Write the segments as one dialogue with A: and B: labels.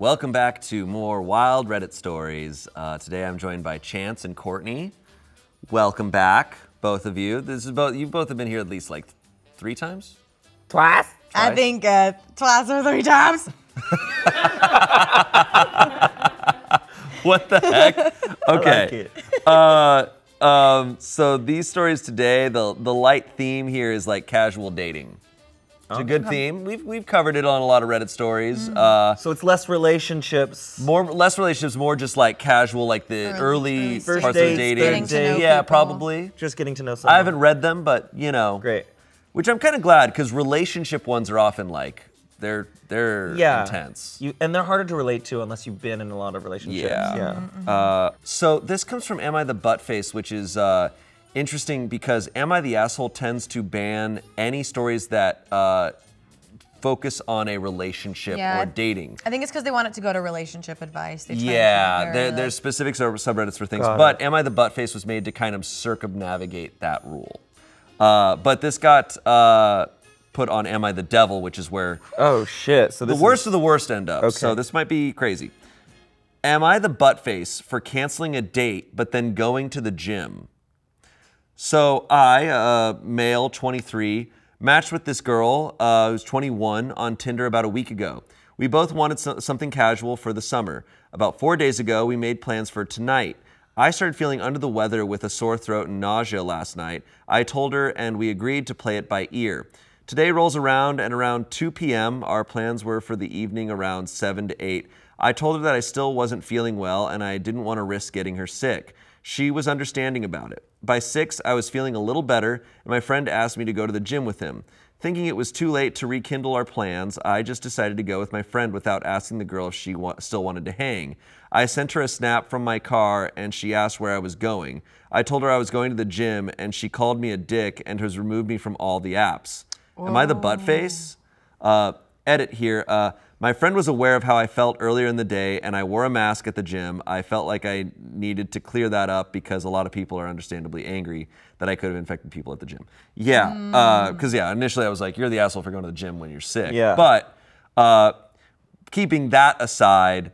A: Welcome back to more wild Reddit stories. Uh, today I'm joined by Chanse and Courtney. Welcome back, both of you. This is both. You both have been here at least like three times.
B: Twice?
C: I
A: Twice?
C: think uh, twice or three times.
A: What the heck? Okay. uh, um, so these stories today, the the light theme here is like casual dating. It's a good theme. We've we've covered it on a lot of Reddit stories. Uh,
B: So it's less relationships.
A: more less relationships, more just like casual, like the early,
C: Early- early
B: First
A: parts
B: dates,
A: of dating.
B: Getting
C: to know
A: yeah,
C: people.
A: probably.
B: Just getting to know someone.
A: I haven't read them, but you know,
B: Great.
A: Which I'm kind of glad because relationship ones are often like they're they're
B: Yeah.
A: intense.
B: You, and they're harder to relate to unless you've been in a lot of relationships.
A: Yeah.
B: Yeah.
A: Uh, so this comes from Am I the Butt Face, which is uh, interesting because Am I the Asshole tends to ban any stories that uh, focus on a relationship
C: Yeah.
A: or dating.
C: I think it's because they want it to go to relationship advice. They try to keep it
A: Yeah,
C: very,
A: there,
C: like-
A: there's specific sub- subreddits for things,
B: Got
A: but
B: it.
A: Am I the Butt Face was made to kind of circumnavigate that rule. Uh, but this got uh, put on Am I the Devil, which is where
B: Oh shit. So
A: the
B: this
A: worst of the worst end up. So
B: Okay.
A: this might be crazy. Am I the butt face for canceling a date but then going to the gym? So I, uh, male, 23, matched with this girl uh, who's 21 on Tinder about a week ago. We both wanted so- something casual for the summer. About four days ago, we made plans for tonight. I started feeling under the weather with a sore throat and nausea last night. I told her, and we agreed to play it by ear. Today rolls around, and around 2 p.m., our plans were for the evening around 7 to 8. I told her that I still wasn't feeling well and I didn't want to risk getting her sick. She was understanding about it. By 6, I was feeling a little better, and my friend asked me to go to the gym with him. Thinking it was too late to rekindle our plans, I just decided to go with my friend without asking the girl if she wa- still wanted to hang. I sent her a snap from my car and she asked where I was going. I told her I was going to the gym and she called me a dick and has removed me from all the apps. Am I the butt face? Uh, edit here. Uh, my friend was aware of how I felt earlier in the day, and I wore a mask at the gym. I felt like I needed to clear that up because a lot of people are understandably angry that I could have infected people at the gym. Yeah, mm. uh, because yeah, initially I was like, "You're the asshole for going to the gym when you're sick."
B: Yeah.
A: But uh, keeping that aside,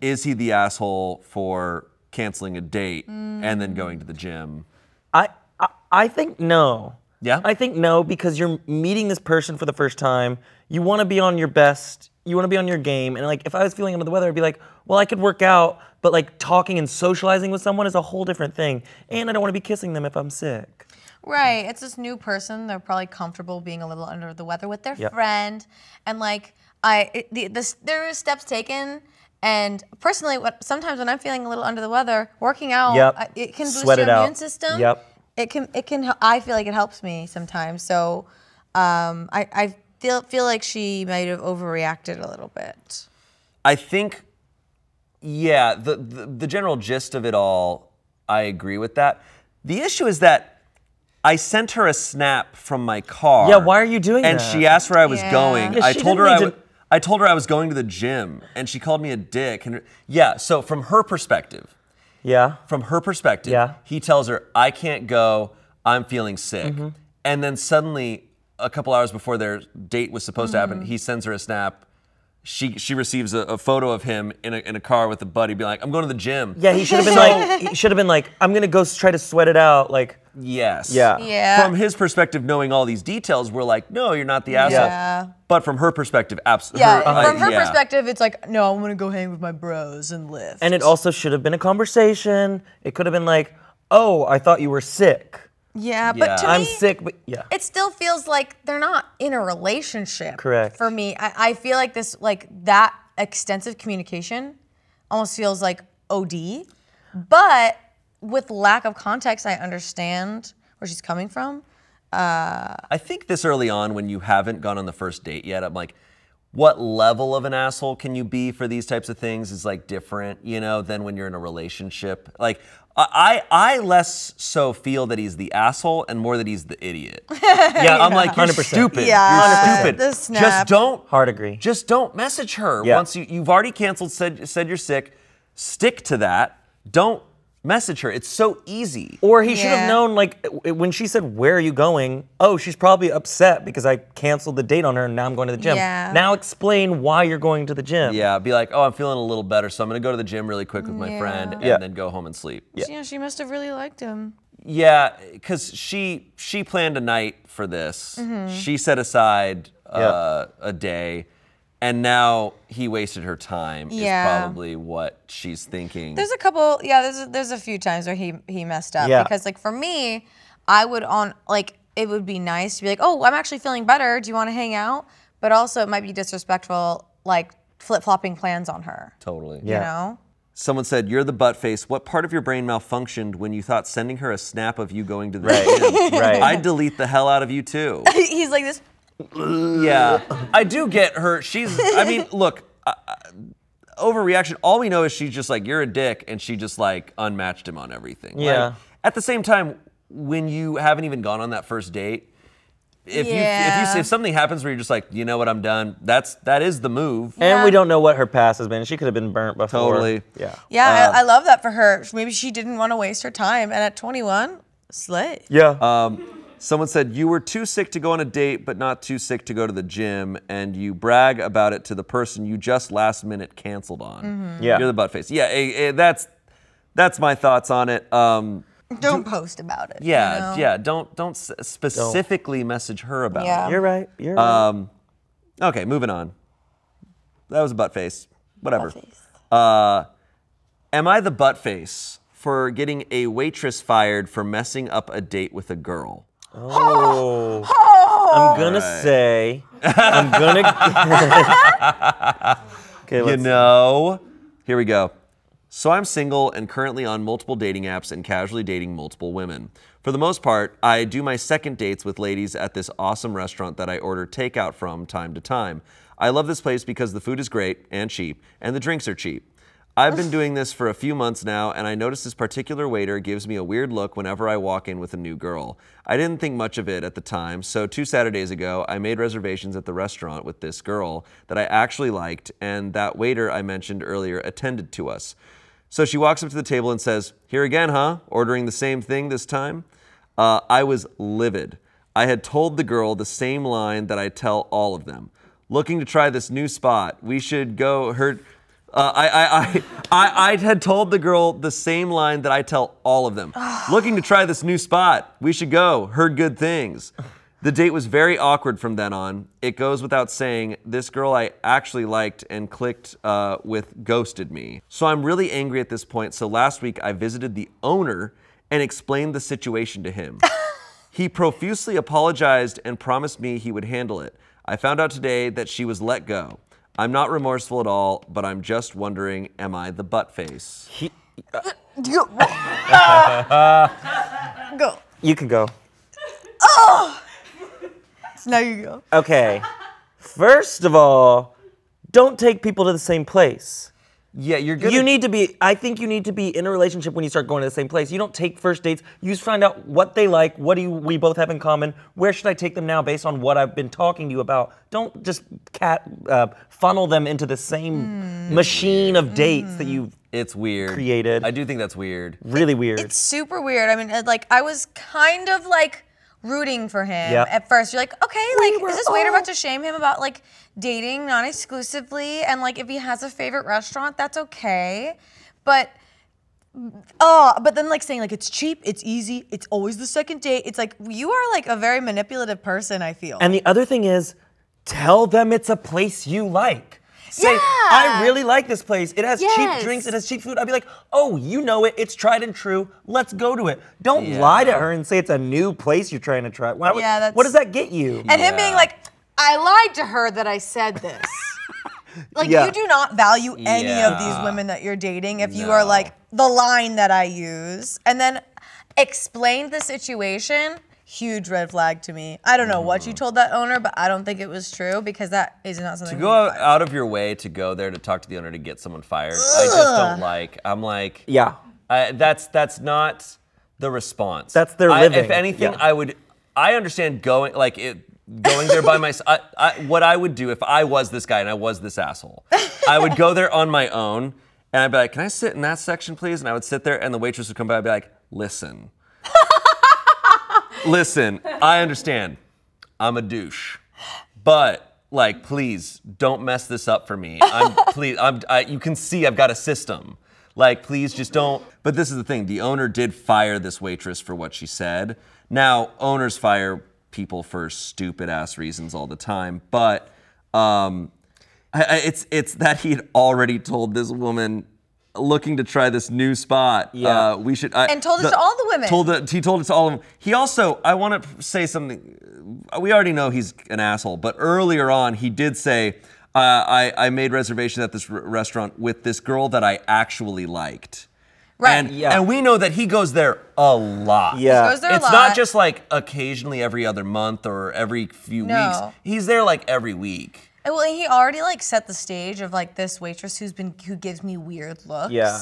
A: is he the asshole for canceling a date and then mm. going to the gym?
B: I, I I think no.
A: Yeah?
B: I think no because you're meeting this person for the first time. You want to be on your best. You want to be on your game. And like if I was feeling under the weather, I'd be like, well, I could work out, but like talking and socializing with someone is a whole different thing. And I don't want to be kissing them if I'm sick.
C: Right. It's this new person. They're probably comfortable being a little under the weather with their
B: Yep.
C: friend, and like I, it, the, this, there are steps taken. And personally, what sometimes when I'm feeling a little under the weather, working out,
B: Yep.
C: I, it can boost
B: Sweat
C: your
B: it out.
C: immune system.
B: Yep.
C: It can. It can. I feel like it helps me sometimes. So, um, I, I feel feel like she might have overreacted a little bit.
A: I think, yeah, the, the the general gist of it all, I agree with that. The issue is that I sent her a snap from my car.
B: Yeah, why are you doing
A: and
B: that?
A: And she asked where I was
C: Yeah.
A: going.
B: Yeah,
A: I told her
B: didn't
A: I
B: need
A: would.
B: to-
A: I told her I was going to the gym, and she called me a dick. And yeah, so from her perspective,
B: Yeah.
A: from her perspective,
B: Yeah.
A: he tells her, I can't go, I'm feeling sick.
B: Mm-hmm.
A: And then suddenly, a couple hours before their date was supposed to happen, he sends her a snap. She, she receives a, a photo of him in a, in a car with a buddy, being like, I'm going to the gym.
B: Yeah, he should have been like he should have been like I'm going to go try to sweat it out like
A: Yes.
B: Yeah.
C: Yeah.
A: From his perspective, knowing all these details, we're like, no, you're not the asshole.
C: Yeah.
A: But from her perspective, absolutely.
C: Yeah, uh, from her perspective, it's like, no, I'm gonna go hang with my bros and live.
B: and it also should have been a conversation. It could have been like, "Oh, I thought you were sick."
C: Yeah, but
A: Yeah.
C: to
B: I'm
C: me,
B: sick, but yeah.
C: it still feels like they're not in a relationship.
B: Correct.
C: For me, I, I feel like this, like that extensive communication, almost feels like OD. But with lack of context, I understand where she's coming from.
A: Uh, I think this early on, when you haven't gone on the first date yet, I'm like, what level of an asshole can you be for these types of things is like different, you know, than when you're in a relationship. Like, I, I I less so feel that he's the asshole and more that he's the idiot.
B: Yeah,
A: I'm like, you're
B: 100%.
A: stupid.
C: Yeah,
A: you're stupid.
C: the
A: Just don't
B: Hard agree.
A: Just don't message her
B: Yeah.
A: once you, you've already canceled, said said you're sick. Stick to that. Don't message her. It's so easy.
B: Or he should
C: Yeah.
B: have known, like, w- when she said, Where are you going? Oh, she's probably upset because I canceled the date on her and now I'm going to the gym.
C: Yeah.
B: Now explain why you're going to the gym.
A: Yeah, be like, oh, I'm feeling a little better, so I'm gonna go to the gym really quick with my
C: Yeah.
A: friend and
B: Yeah.
A: then go home and sleep.
C: Yeah, she must have really liked him.
A: Yeah, because she she planned a night for this.
C: Mm-hmm.
A: She set aside uh, a day, and now he wasted her time.
C: Yeah.
A: Is probably what she's thinking.
C: There's a couple, yeah. There's a, there's a few times where he he messed up
B: Yeah.
C: because like for me, I would on like it would be nice to be like, oh, I'm actually feeling better. Do you want to hang out? But also it might be disrespectful, like flip flopping plans on her.
A: totally.
B: Yeah.
C: You know?
A: Someone said, "You're the butt face. What part of your brain malfunctioned when you thought sending her a snap of you going to the
B: Right,
A: gym?
B: right.
A: I'd delete the hell out of you too."
C: He's like this.
A: Yeah, I do get her. She's. I mean, look. Uh, overreaction. All we know is she's just like you're a dick, and she just like unmatched him on everything.
B: Yeah.
A: Like, at the same time, when you haven't even gone on that first date, if you if
C: Yeah.
A: you if something happens where you're just like, you know what, I'm done. That's that is the move.
B: And we don't know what her past has been. She could have been burnt before.
A: Totally.
B: Yeah.
C: Yeah, I, I love that for her. Maybe she didn't want to waste her time, and at 21, slay.
B: Yeah.
A: Someone said you were too sick to go on a date, but not too sick to go to the gym, and you brag about it to the person you just last minute canceled on.
B: Yeah.
A: you're the butt face. Yeah, eh, eh, that's that's my thoughts on it. Um,
C: Don't post about it. you
A: yeah,
C: know?
A: yeah. Don't don't s- specifically message her about it.
C: Yeah.
B: You're right. You're right.
A: it. Okay, moving on. That was a butt face. Whatever.
C: Butt face.
A: Uh, am I the butt face for getting a waitress fired for messing up a date with a girl?
B: Oh. oh. I'm gonna say. I'm gonna. okay,
A: You
B: let's.
A: know, here we go. So I'm single and currently on multiple dating apps and casually dating multiple women. For the most part, I do my second dates with ladies at this awesome restaurant that I order takeout from time to time. I love this place because the food is great and cheap, and the drinks are cheap. I've been doing this for a few months now, and I notice this particular waiter gives me a weird look whenever I walk in with a new girl. I didn't think much of it at the time, so two Saturdays ago, I made reservations at the restaurant with this girl that I actually liked, and that waiter I mentioned earlier attended to us. So she walks up to the table and says, Here again, huh? Ordering the same thing this time? Uh, I was livid. I had told the girl the same line that I tell all of them. Looking to try this new spot. We should go. Her, uh, I, I, I, I, I had told the girl the same line that I tell all of them. Looking to try this new spot. We should go. Heard good things. The date was very awkward from then on. It goes without saying, this girl I actually liked and clicked uh, with ghosted me. So I'm really angry at this point. So last week I visited the owner and explained the situation to him. he profusely apologized and promised me he would handle it. I found out today that she was let go. I'm not remorseful at all, but I'm just wondering, am I the butt face?
B: He,
C: Go.
B: you can go.
C: Oh now you go.
B: Okay. First of all, don't take people to the same place.
A: Yeah, you're good.
B: You need to be, I think you need to be in a relationship when you start going to the same place. You don't take first dates. You just find out what they like, what do you, we both have in common, where should I take them now based on what I've been talking to you about. Don't just cat, uh, funnel them into the same hmm. machine of dates that hmm. you've
A: It's weird.
B: Created.
A: I do think that's weird.
B: really weird.
C: It's super weird. I mean, it, like I was kind of like rooting for him
B: Yeah.
C: at first. You're like, okay, like
B: were
C: is this waiter
B: all-
C: about to shame him about like dating non-exclusively? And like if he has a favorite restaurant, that's okay. But oh, but then like saying like it's cheap, it's easy, it's always the second date. It's like you are like a very manipulative person. I feel.
B: And the other thing is, tell them it's a place you like. Say, I really like this place. It has
C: Yes.
B: cheap drinks, it has cheap food. I'd be like, oh, you know it. It's tried and true. Let's go to it. Don't
A: Yeah.
B: lie to her and say it's a new place you're trying to try. Why would-
C: Yeah, that's-
B: what does that get you?
C: and him being like, I lied to her that I said this. like
B: Yeah.
C: you do not value any of these women that you're dating if you are like the line that I use and then explain the situation. Huge red flag to me. I don't know what you mm. told that owner, but I don't think it was true because that is not something.
A: To go out, out of your way to go there to talk to the owner to get someone fired, I just don't like. I'm like,
B: yeah.
A: I, that's that's not the response.
B: That's their
A: I- If anything,
B: yeah.
A: I would. I understand going like it, going there by myself. I, I, what I would do if I was this guy and I was this asshole, I would go there on my own And I'd be like, "Can I sit in that section, please?" And I would sit there, and the waitress would come by. I'd be like, "Listen, listen, I understand. I'm a douche, but like, please don't mess this up for me. I'm please. I'm. I, you can see I've got a system. Like, please just don't. But this is the thing. The owner did fire this waitress for what she said. Now, owners fire people for stupid ass reasons all the time, but um, I, I, it's it's that he had already told this woman looking to try this new spot.
B: Yeah.
A: Uh, we should. I,
C: And told it to all the women.
A: Told it. He told it to all of them. He also. I want to say something. We already know he's an asshole, but earlier on he did say. Uh, I, I made reservations at this r- restaurant with this girl that I actually liked.
C: Right.
A: And,
B: Yeah.
A: and we know that he goes there a lot.
B: Yeah.
C: Goes there a
A: It's
C: lot.
A: not just like occasionally every other month or every few
C: No.
A: weeks. He's there like every week.
C: And well, he already like set the stage of like this waitress who's been who gives me weird looks.
B: Yeah.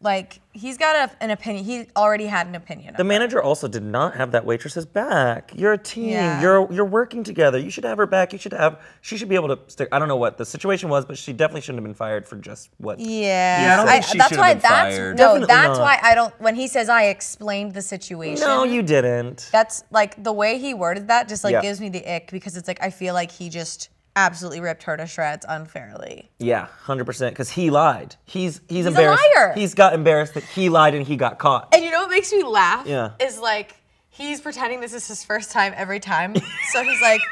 C: Like he's got a, an opinion. He already had an opinion.
B: The
C: of
B: manager also did not have that waitress's back. You're a team.
C: Yeah.
B: You're you're working together. You should have her back. You should have. She should be able to stick. I don't know what the situation was, but she definitely shouldn't have been fired for just what.
C: Yeah.
A: Yeah, I don't think she
C: that's why
A: have been
C: that's
A: fired.
C: no.
B: Definitely
C: that's
B: not.
C: why I don't. When he says I explained the situation.
B: No, you didn't.
C: That's like the way he worded that just like
B: Yeah.
C: gives me the ick because it's like I feel like he just absolutely ripped her to shreds unfairly.
B: Yeah, hundred percent. Because he lied. He's he's,
C: a
B: embarrassed.
C: liar.
B: He's got embarrassed that he lied and he got caught.
D: And you know what makes me laugh?
B: Yeah.
D: Is like he's pretending this is his first time every time. so he's like,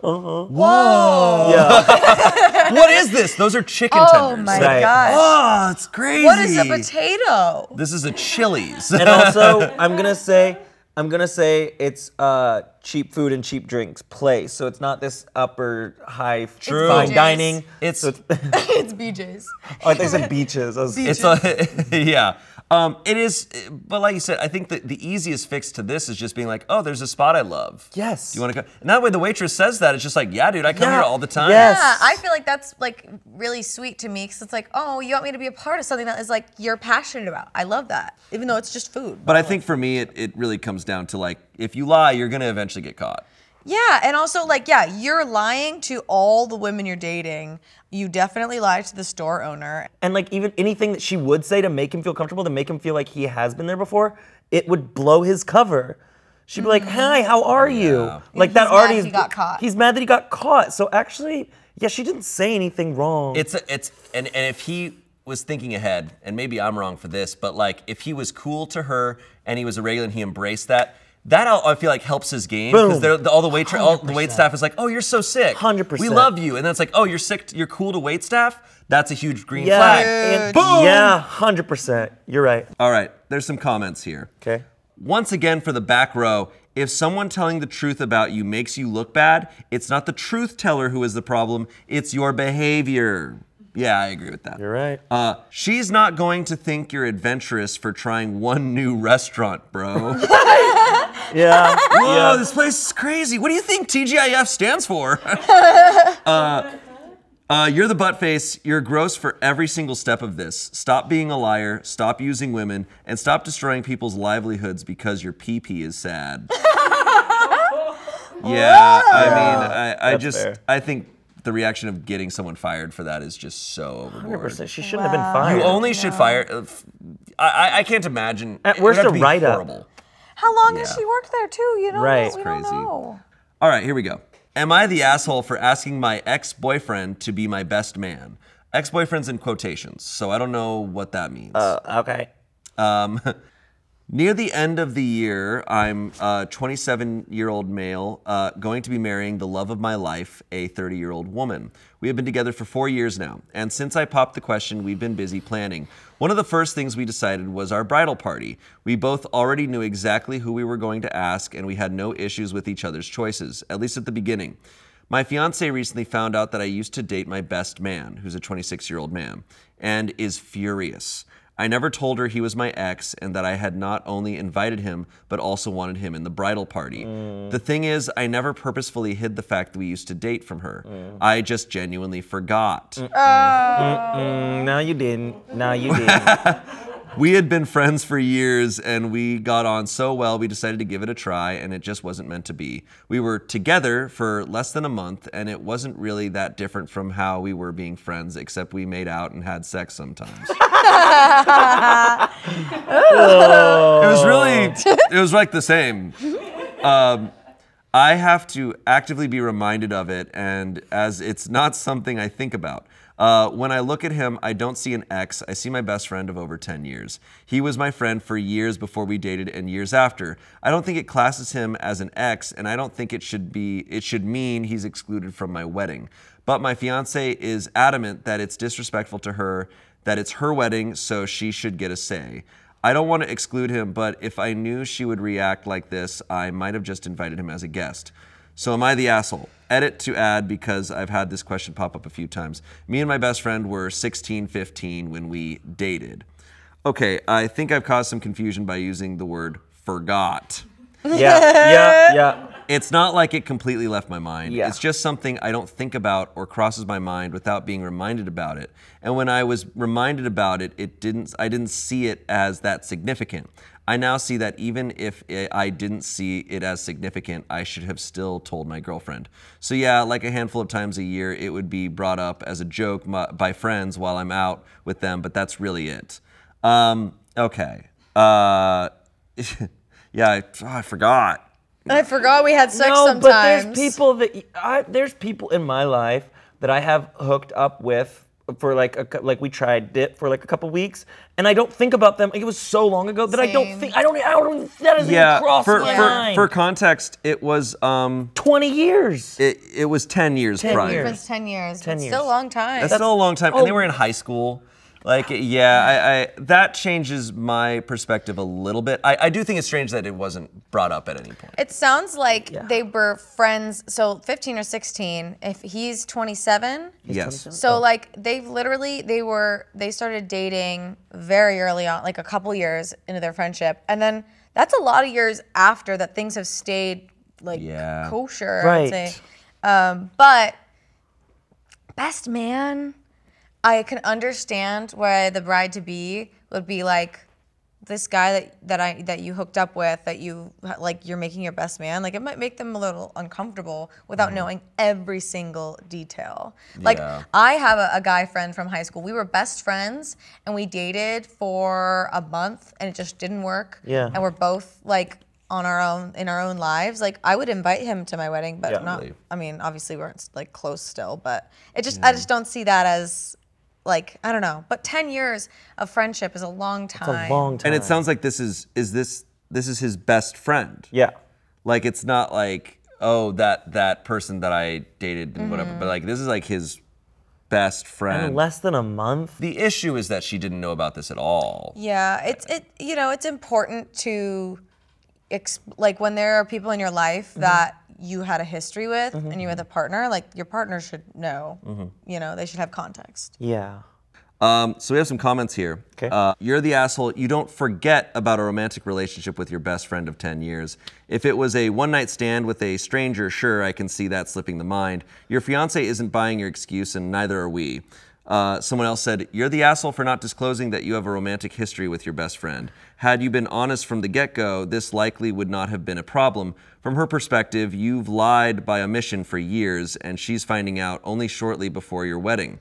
D: Uh-huh. Whoa!
B: Yeah.
A: what is this? Those are chicken
C: Oh
A: tenders.
C: my
B: Right.
C: gosh.
A: Oh, it's crazy.
C: What is a potato?
A: This is a Chili's.
B: and also, I'm gonna say, I'm gonna say it's uh, cheap food and cheap drinks place. So it's not this upper high
A: True.
B: fine
C: BJ's.
B: dining.
A: It's
B: it's,
C: it's BJ's.
B: oh, I think said beaches. I was-
A: it's a yeah. Um, it is, but like you said, I think that the easiest fix to this is just being like, oh, there's a spot I love.
B: Yes.
A: Do you want to go? And that way, the waitress says that it's just like, yeah, dude, I come
B: Yeah.
A: here all the time.
B: Yes.
C: Yeah, I feel like that's like really sweet to me because it's like, oh, you want me to be a part of something that is like you're passionate about. I love that, even though it's just food.
A: But I think for me, it, it really comes down to like, if you lie, you're gonna eventually get caught.
C: Yeah, and also like, yeah, you're lying to all the women you're dating. You definitely lied to the store owner.
B: and like even anything that she would say to make him feel comfortable, to make him feel like he has been there before, it would blow his cover. She'd be like, "Hi, how are you?" Like that
C: Mm-hmm. He's mad
B: already.
C: he got caught.
B: He's mad that he got caught. So actually, yeah, she didn't say anything wrong.
A: It's a, it's and and if he was thinking ahead, and maybe I'm wrong for this, but like if he was cool to her and he was a regular and he embraced that. That I I feel like helps his game because
B: Boom.
A: all the wait all the wait staff is like, oh, you're so sick,
B: 100%.
A: We love you, and then it's like, oh, you're sick, you're cool to wait staff. That's a huge green
B: yeah,
A: flag.
B: and-
A: Boom.
B: yeah, hundred percent. You're right.
A: All right, there's some comments here.
B: Okay.
A: Once again, for the back row, if someone telling the truth about you makes you look bad, it's not the truth teller who is the problem, it's your behavior. Yeah, I agree with that.
B: You're right.
A: Uh, she's not going to think you're adventurous for trying one new restaurant, bro.
B: Yeah.
A: Whoa,
B: yeah.
A: this place is crazy. What do you think TGIF stands for? uh, uh, you're the butt face. You're gross for every single step of this. Stop being a liar. Stop using women, and stop destroying people's livelihoods because your pee pee is sad. yeah, I mean, I, I
B: That's
A: just,
B: fair.
A: I think the reaction of getting someone fired for that is just so
B: Hundred
A: overboard.
B: percent. She shouldn't have been fired.
A: You only should fire. I, f- I, I- I can't imagine.
B: At
A: it would
B: worst, a
A: to be
B: write-up.
A: Horrible.
C: How long has
A: Yeah.
C: she worked there too? You know,
B: Right.
C: we
A: Crazy.
C: don't know.
A: All right, here we go. Am I the asshole for asking my ex boyfriend to be my best man? Ex boyfriend's in quotations, so I don't know what that means.
B: Uh, okay.
A: Um, near the end of the year, I'm a 27 year old male uh, going to be marrying the love of my life, a 30 year old woman. We have been together for four years now, and since I popped the question, we've been busy planning. One of the first things we decided was our bridal party. We both already knew exactly who we were going to ask, and we had no issues with each other's choices, at least at the beginning. My fiance recently found out that I used to date my best man, who's a 26 year old man, and is furious. I never told her he was my ex and that I had not only invited him, but also wanted him in the bridal party. The thing is, I never purposefully hid the fact that we used to date from her. I just genuinely forgot.
B: Mm, no, you didn't. No, you didn't.
A: We had been friends for years and we got on so well, we decided to give it a try and it just wasn't meant to be. We were together for less than a month and it wasn't really that different from how we were being friends, except we made out and had sex sometimes. It was really, it was like the same. Um, I have to actively be reminded of it, and as it's not something I think about. Uh, when I look at him, I don't see an ex. I see my best friend of over 10 years. He was my friend for years before we dated and years after. I don't think it classes him as an ex, and I don't think it should be. It should mean he's excluded from my wedding. But my fiance is adamant that it's disrespectful to her, that it's her wedding, so she should get a say. I don't want to exclude him, but if I knew she would react like this, I might have just invited him as a guest. So am I the asshole? Edit to add because I've had this question pop up a few times. Me and my best friend were 16, 15 when we dated. Okay, I think I've caused some confusion by using the word forgot.
B: Yeah, yeah, yeah.
A: It's not like it completely left my mind.
B: Yeah.
A: It's just something I don't think about or crosses my mind without being reminded about it. And when I was reminded about it, it didn't I didn't see it as that significant. I now see that even if i I didn't see it as significant, I should have still told my girlfriend. So yeah, like a handful of times a year, it would be brought up as a joke by friends while I'm out with them, but that's really it. Um, okay. Uh, yeah, I, oh, I forgot.
C: I forgot we had sex
B: no,
C: sometimes.
B: but there's people that I, there's people in my life that I have hooked up with for like a, cou- like we tried it for like a couple weeks, and I don't think about them. Like, it was so long ago that I don't
C: Same.
B: think I don't I don't that doesn't
A: yeah
B: even cross
A: for,
B: my
A: for,
B: mind.
A: for context it was um
B: Twenty years.
A: it, it was 10 years
B: 10
A: prior
B: years.
C: It's 10 years.
B: 10
C: it's
B: years.
C: still a long time.
A: that's still a long time and they were in high school like yeah I, I that changes my perspective a little bit I, I do think it's strange that it wasn't brought up at any point
C: It sounds like they were friends. So 15 or 16. If he's 27,
A: yes
C: so like they've literally they were they started dating very early on, like a couple years into their friendship, and then that's a lot of years after that things have stayed like
A: Yeah.
C: kosher.
B: Right.
C: I'd say. Um, but best man, I can understand why the bride to be would be like this guy that that I that you hooked up with that you like you're making your best man like it might make them a little uncomfortable without mm-hmm. knowing every single detail like
A: Yeah.
C: I have a, a guy friend from high school we were best friends and we dated for a month and it just didn't work
B: Yeah.
C: and we're both like on our own in our own lives like I would invite him to my wedding but
B: Yeah.
C: not
A: Really?
C: I mean obviously we're like close still but it just I mm-hmm. just don't see that as like I don't know but 10 years of friendship is a long
B: It's
C: time
B: a long time.
A: and it sounds like this is is this this is his best friend
B: yeah.
A: like it's not like oh that that person that i dated and whatever but like this is like his best friend
B: In less than a month.
A: the issue is that she didn't know about this at all
C: Yeah, it's it. You know, it's important to, ex- like when there are people in your life
B: Mm-hmm.
C: that you had a history with and you had a partner. Like your partner should know.
B: Mm-hmm.
C: You know, they should have context.
B: Yeah.
A: Um, so we have some comments here.
B: 'Kay.
A: Uh, you're the asshole. You don't forget about a romantic relationship with your best friend of 10 years. If it was a one night stand with a stranger, sure, I can see that slipping the mind. Your fiance isn't buying your excuse, and neither are we. Uh, someone else said, You're the asshole for not disclosing that you have a romantic history with your best friend. Had you been honest from the get go, this likely would not have been a problem. From her perspective, you've lied by omission for years, and she's finding out only shortly before your wedding.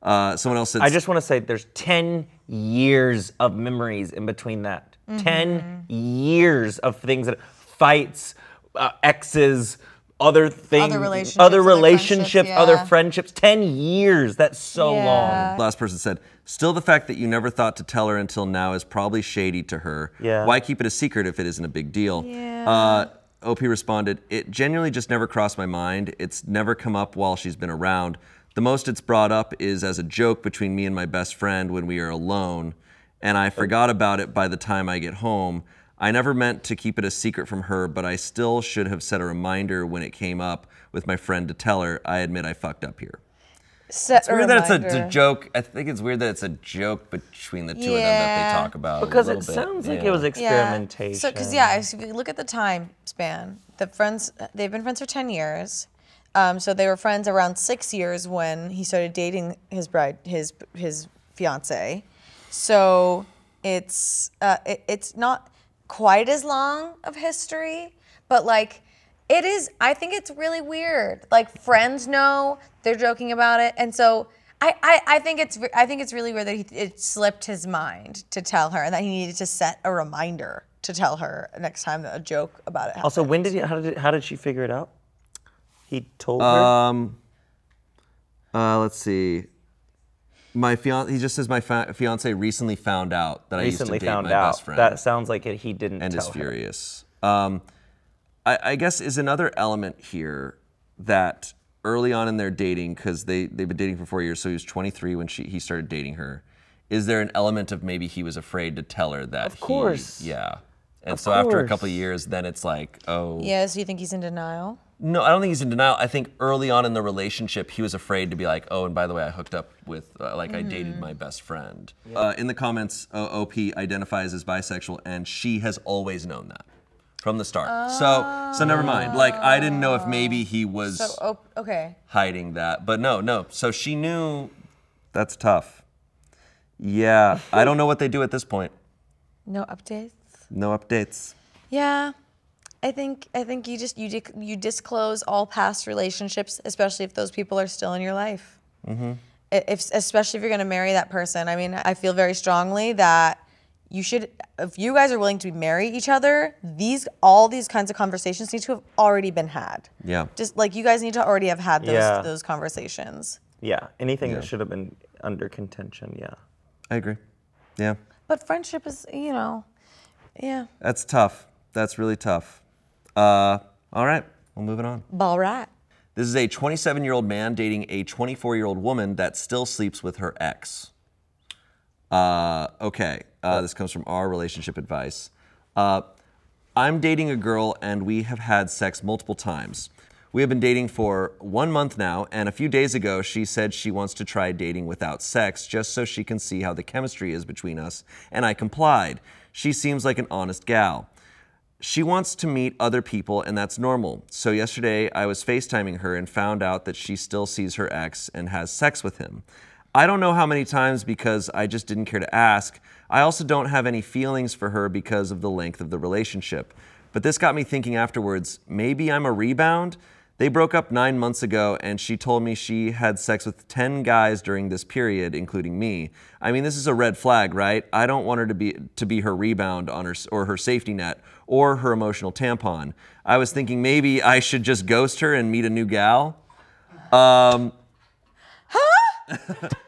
A: Uh, someone else said,
B: I just want to say there's 10 years of memories in between that.
C: Mm-hmm.
B: 10 years of things that fights, uh, exes, other things,
C: Other relationships,
B: other
C: other
B: relationships,
C: friendships,
B: other friendships. 10 years. That's so
C: Yeah.
B: long.
A: Last person said, still the fact that you never thought to tell her until now is probably shady to her.
B: Yeah.
A: Why keep it a secret if it isn't a big deal? Yeah. Uh, OP responded, it genuinely just never crossed my mind. It's never come up while she's been around. The most it's brought up is as a joke between me and my best friend when we are alone, and I forgot about it by the time I get home. I never meant to keep it a secret from her, but I still should have set a reminder when it came up with my friend to tell her. I admit I fucked up here.
C: Set
A: It's weird that it's a, a joke. I think it's weird that it's a joke between the two of them that they talk about. a
B: Because
A: little
B: it
A: bit.
B: sounds like
A: Yeah.
B: it was experimentation.
C: So, because yeah, if you look at the time span, the friends they've been friends for ten years. Um, so they were friends around six years when he started dating his bride, his his fiance. So it's uh, it, it's not quite as long of history, but like it is. I think it's really weird. Like friends know they're joking about it, and so. I, I, I think it's I think it's really weird that he, it slipped his mind to tell her and that he needed to set a reminder to tell her next time that a joke about it happened.
B: Also, when did he, how did it, how did she figure it out? He told her.
A: Um, uh, let's see. My fiance, he just says my fa- fiance recently found out that
B: recently
A: I used to date
B: found
A: my
B: out.
A: best friend.
B: That sounds like it, he didn't
A: and
B: tell
A: is
B: her.
A: furious. Um, I, I guess is another element here that early on in their dating, because they they've been dating for four years, so he was 23 when she he started dating her. Is there an element of maybe he was afraid to tell her that? Of
B: course.
A: yeah. And
B: Of
A: so after a
B: course.
A: couple of years, then it's like, oh,
C: yeah, so you think he's in denial?
A: no, I don't think he's in denial. I think early on in the relationship, he was afraid to be like, oh, and by the way, I hooked up with, uh, like, I dated my best friend. Uh, in the comments, uh, OP identifies as bisexual, and she has always known that from the start. So, so never mind. Like, I didn't know if maybe he was
C: So oh, okay.
A: hiding that, but no, no. So she knew. That's tough. Yeah, I don't know what they do at this point.
C: No updates.
A: No updates.
C: Yeah, I think I think you just you dic- you disclose all past relationships, especially if those people are still in your life.
A: Mm-hmm.
C: If especially if you're gonna marry that person. I mean, I feel very strongly that you should, if you guys are willing to marry each other, these all these kinds of conversations need to have already been had.
A: Yeah.
C: Just like you guys need to already have had those
B: Yeah.
C: those conversations.
B: Yeah, anything that should have been under contention. Yeah.
A: I agree. Yeah.
C: But friendship is, you know, yeah,
A: That's tough. That's really tough. Uh, all right, well, moving on.
C: ball rat.
A: This is a 27 year old man dating a 24 year old woman that still sleeps with her ex. Uh, okay, uh, this comes from our relationship advice. Uh, I'm dating a girl and we have had sex multiple times. We have been dating for one month now, and a few days ago, she said she wants to try dating without sex just so she can see how the chemistry is between us, and I complied. She seems like an honest gal. She wants to meet other people, and that's normal. So, yesterday I was FaceTiming her and found out that she still sees her ex and has sex with him. I don't know how many times because I just didn't care to ask. I also don't have any feelings for her because of the length of the relationship. But this got me thinking afterwards maybe I'm a rebound? They broke up nine months ago, and she told me she had sex with 10 guys during this period, including me. I mean, this is a red flag, right? I don't want her to be, to be her rebound on her, or her safety net or her emotional tampon. I was thinking maybe I should just ghost her and meet a new gal.
C: Um, it was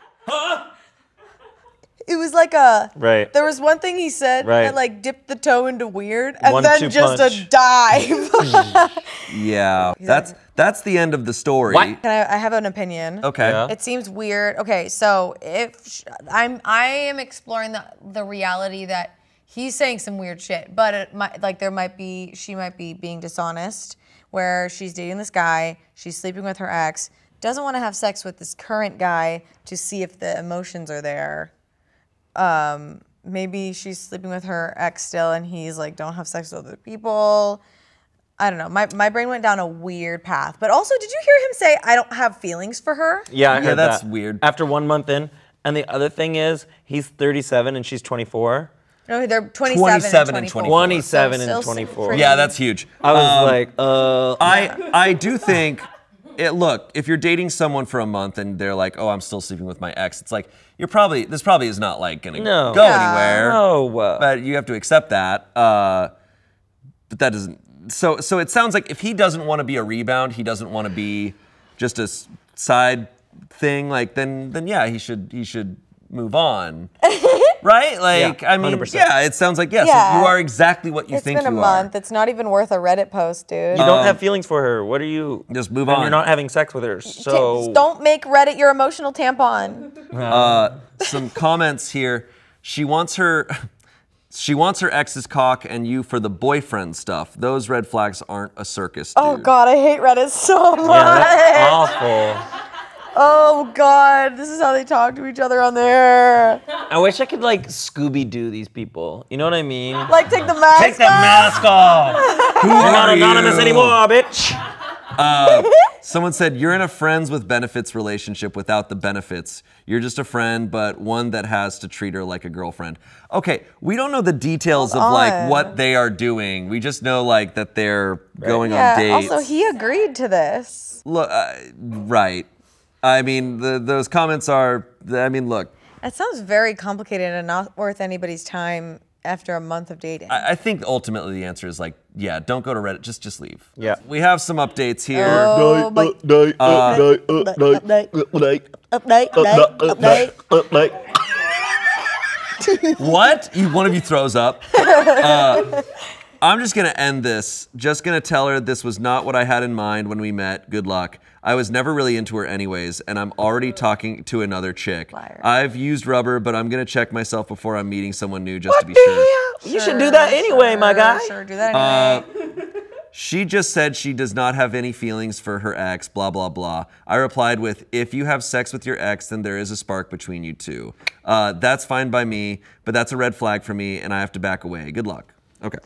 C: like a
B: Right.
C: There was one thing he said
B: Right.
C: that like dipped the toe into weird, and
B: One-two
C: then just a dive.
A: Yeah, that's that's the end of the story.
C: Can I, I have an opinion.
A: Okay.
B: Yeah.
C: It seems weird. Okay, so if sh- I'm I am exploring the the reality that he's saying some weird shit, but it might like there might be she might be being dishonest where she's dating this guy, she's sleeping with her ex, doesn't want to have sex with this current guy to see if the emotions are there. Um maybe she's sleeping with her ex still and he's like don't have sex with other people. I don't know. My, my brain went down a weird path. But also, did you hear him say, I don't have feelings for her?
B: Yeah, I
A: Yeah,
B: heard
A: that's
B: that.
A: weird.
B: After one month in, and the other thing is, he's 37 and she's 24.
C: No, they're 27,
A: 27
C: and
A: and
C: 24.
B: 27 and 24.
A: Yeah, that's huge.
B: I was
A: Um,
B: like, uh,
A: I I do think it look, if you're dating someone for a month and they're like, "Oh, I'm still sleeping with my ex." It's like you're probably this probably is not like going to
B: No.
A: go
B: Yeah.
A: anywhere.
B: No,
A: But you have to accept that. Uh, but that doesn't so so it sounds like if he doesn't want to be a rebound, he doesn't want to be just a s- side thing like then then yeah, he should he should move on. right? Like
B: Yeah,
A: I mean,
B: 100%.
A: yeah, it sounds like yes,
C: Yeah.
A: you are exactly what you
C: It's
A: think
C: been a
A: you
C: month.
A: are.
C: It's not even worth a Reddit post, dude.
B: you don't have um, feelings for her. What are you?
A: Just move
B: and
A: on.
B: You're not having sex with her, so
C: Just don't make Reddit your emotional tampon.
A: Uh, some comments here. She wants her she wants her ex's cock and you for the boyfriend stuff. Those red flags aren't a circus, oh, dude.
C: Oh God, I hate Reddit so much.
B: Yeah, that's awful.
C: Oh God, this is how they talk to each other on there.
B: I wish I could like Scooby Doo these people. You know what I mean?
C: Like take the mask. Off.
B: Take that
C: off.
B: mask off. You're not
A: are
B: anonymous
A: you?
B: anymore, bitch.
A: Uh, someone said, You're in a friends with benefits relationship without the benefits. You're just a friend, but one that has to treat her like a girlfriend. Okay, we don't know the details of like
C: on.
A: what they are doing. We just know like that they're going on
C: Yeah.
A: dates.
C: Also, he agreed to this.
A: Look, uh, right. I mean, the, those comments are, I mean, look,
C: That sounds very complicated and not worth anybody's time after a month of dating.
A: I I think ultimately the answer is like, yeah, don't go to Reddit, just just leave.
B: Yeah.
A: We have some updates here.
C: Oh, but
E: update, update, update, update,
C: update, update, update.
E: update.
A: What? You, one of you throws up. Uh, I'm just gonna end this. Just gonna tell her this was not what I had in mind when we met. Good luck. I was never really into her anyways, and I'm already talking to another chick.
C: Liar.
A: I've used rubber, but I'm gonna check myself before I'm meeting someone new just to be sure.
B: You should do that anyway, my guy.
C: Sure, do that anyway.
A: She just said she does not have any feelings for her ex, blah, blah, blah. I replied with, if you have sex with your ex, then there is a spark between you two. Uh, that's fine by me, but that's a red flag for me, and I have to back away. Good luck. Okay.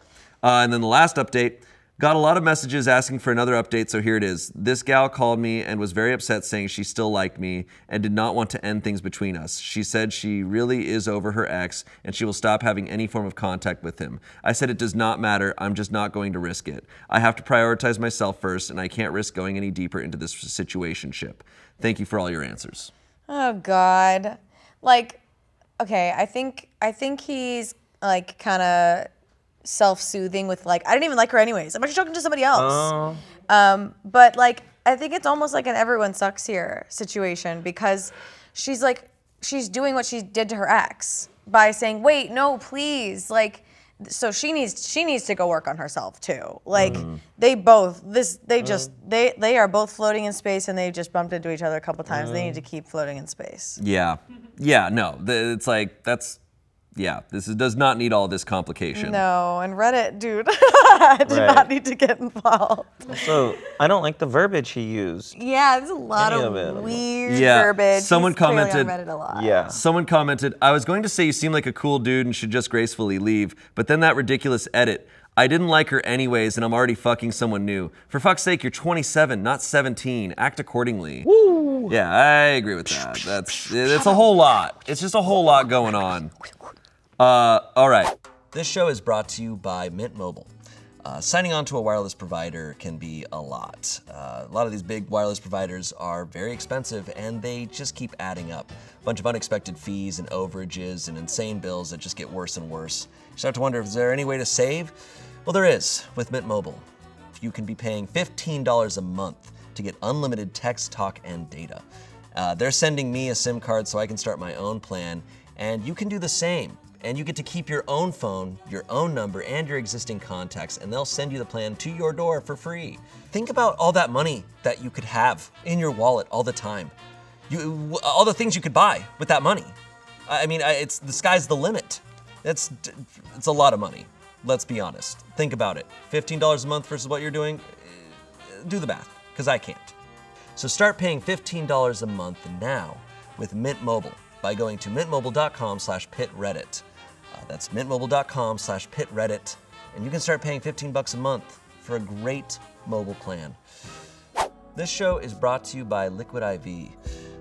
A: Uh, and then the last update got a lot of messages asking for another update, so here it is. This gal called me and was very upset, saying she still liked me and did not want to end things between us. She said she really is over her ex and she will stop having any form of contact with him. I said it does not matter, I'm just not going to risk it. I have to prioritize myself first, and I can't risk going any deeper into this situationship. Thank you for all your answers.
C: Oh God. Like, okay, I think I think he's like kind of self-soothing with like I didn't even like her anyways. I'm actually talking to somebody else. Oh. Um, but like I think it's almost like an everyone sucks here situation because she's like she's doing what she did to her ex by saying, "Wait, no, please." Like so she needs she needs to go work on herself too. Like mm. they both this they mm. just they they are both floating in space and they just bumped into each other a couple times. They need to mm. keep floating in space.
A: Yeah. Yeah, no. It's like, that's, yeah, this is, does not need all this complication.
C: No, and Reddit, dude, I did
B: Right.
C: not need to get involved.
B: So I don't like the verbiage he used.
C: Yeah, there's a lot
B: Any
C: of,
B: of it.
C: weird
A: Yeah,
C: verbiage.
A: someone
C: He's clearly
A: commented-
C: on Reddit a lot.
B: Yeah.
A: Someone commented, I was going to say you seem like a cool dude and should just gracefully leave, but then that ridiculous edit. I didn't like her anyways, and I'm already fucking someone new. For fuck's sake, you're 27, not 17. Act accordingly. Yeah, I agree with that. That's it's a whole lot. It's just a whole lot going on. Uh, all right. This show is brought to you by Mint Mobile. Uh, signing on to a wireless provider can be a lot. Uh, a lot of these big wireless providers are very expensive and they just keep adding up. A bunch of unexpected fees and overages and insane bills that just get worse and worse. You start to wonder is there any way to save? Well, there is with Mint Mobile. You can be paying $15 a month to get unlimited text, talk, and data. Uh, they're sending me a SIM card so I can start my own plan, and you can do the same. And you get to keep your own phone, your own number, and your existing contacts, and they'll send you the plan to your door for free. Think about all that money that you could have in your wallet all the time. You, all the things you could buy with that money. I mean, it's the sky's the limit. That's it's a lot of money. Let's be honest. Think about it. $15 a month versus what you're doing. eh, Do the math, because I can't. So start paying $15 a month now with Mint Mobile by going to mintmobile.com slash pitreddit. Uh, that's mintmobile.com slash pitreddit. And you can start paying 15 bucks a month for a great mobile plan. This show is brought to you by Liquid IV.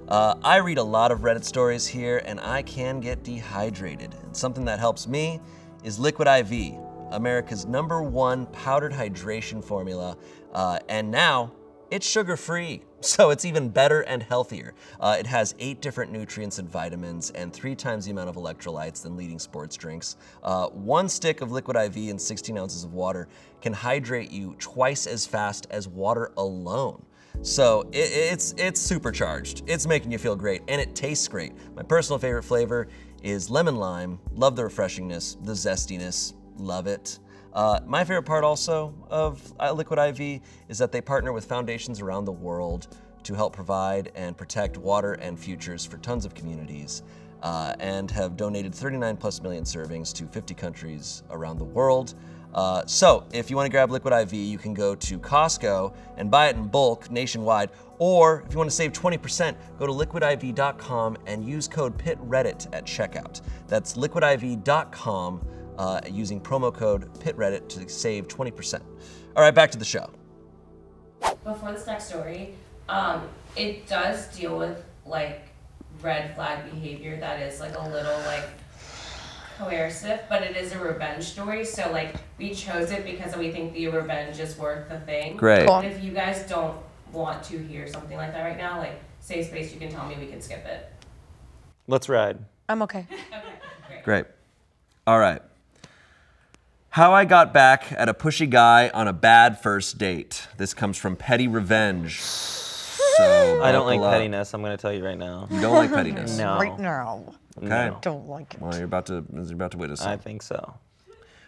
A: Uh, I read a lot of Reddit stories here, and I can get dehydrated. And something that helps me is Liquid IV, America's number one powdered hydration formula. Uh, and now it's sugar free, so it's even better and healthier. Uh, it has eight different nutrients and vitamins, and three times the amount of electrolytes than leading sports drinks. Uh, one stick of Liquid IV and 16 ounces of water can hydrate you twice as fast as water alone. So it, it's it's supercharged. It's making you feel great, and it tastes great. My personal favorite flavor is lemon lime. Love the refreshingness, the zestiness. Love it. Uh, my favorite part also of uh, Liquid IV is that they partner with foundations around the world to help provide and protect water and futures for tons of communities, uh, and have donated 39 plus million servings to 50 countries around the world. Uh, so, if you want to grab Liquid IV, you can go to Costco and buy it in bulk nationwide. Or if you want to save 20%, go to liquidiv.com and use code PITREDDIT at checkout. That's liquidiv.com uh, using promo code PITREDDIT to save 20%. All right, back to the show.
F: before this next story, um, it does deal with like red flag behavior that is like a little like coercive, but it is a revenge story. So like we chose it because we think the revenge is worth the thing.
A: Great.
C: Cool.
F: If you guys don't want to hear something like that right now, like safe space, you can tell me we can skip it.
B: Let's ride.
C: I'm okay.
F: Okay, great.
A: Great. All right. How I got back at a pushy guy on a bad first date. This comes from Petty Revenge. So
B: I don't like
A: up.
B: pettiness. I'm gonna tell you right now.
A: You don't like pettiness.
B: No.
C: Right now.
A: Okay.
C: Don't like it.
A: Well, you're about to you're about to witness.
B: I
A: something.
B: think so.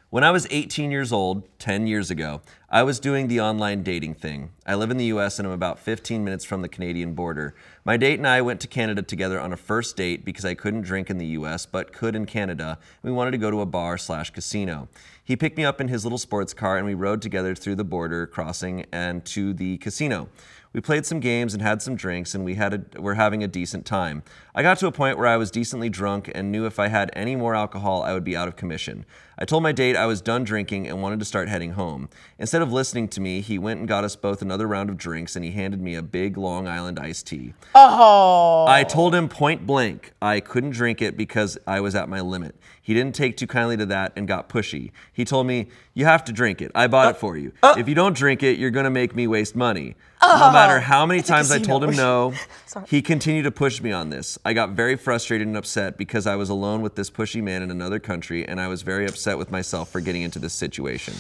A: When I was 18 years old, 10 years ago, I was doing the online dating thing. I live in the US and I'm about 15 minutes from the Canadian border. My date and I went to Canada together on a first date because I couldn't drink in the US but could in Canada. We wanted to go to a bar slash casino. He picked me up in his little sports car and we rode together through the border crossing and to the casino. We played some games and had some drinks, and we had a, were having a decent time. I got to a point where I was decently drunk and knew if I had any more alcohol, I would be out of commission. I told my date I was done drinking and wanted to start heading home. Instead of listening to me, he went and got us both another round of drinks, and he handed me a big Long Island iced tea.
C: Oh.
A: I told him point blank I couldn't drink it because I was at my limit. He didn't take too kindly to that and got pushy. He told me, You have to drink it. I bought it for you. If you don't drink it, you're going to make me waste money. No matter how many times I told him no, he continued to push me on this. I got very frustrated and upset because I was alone with this pushy man in another country, and I was very upset with myself for getting into this situation.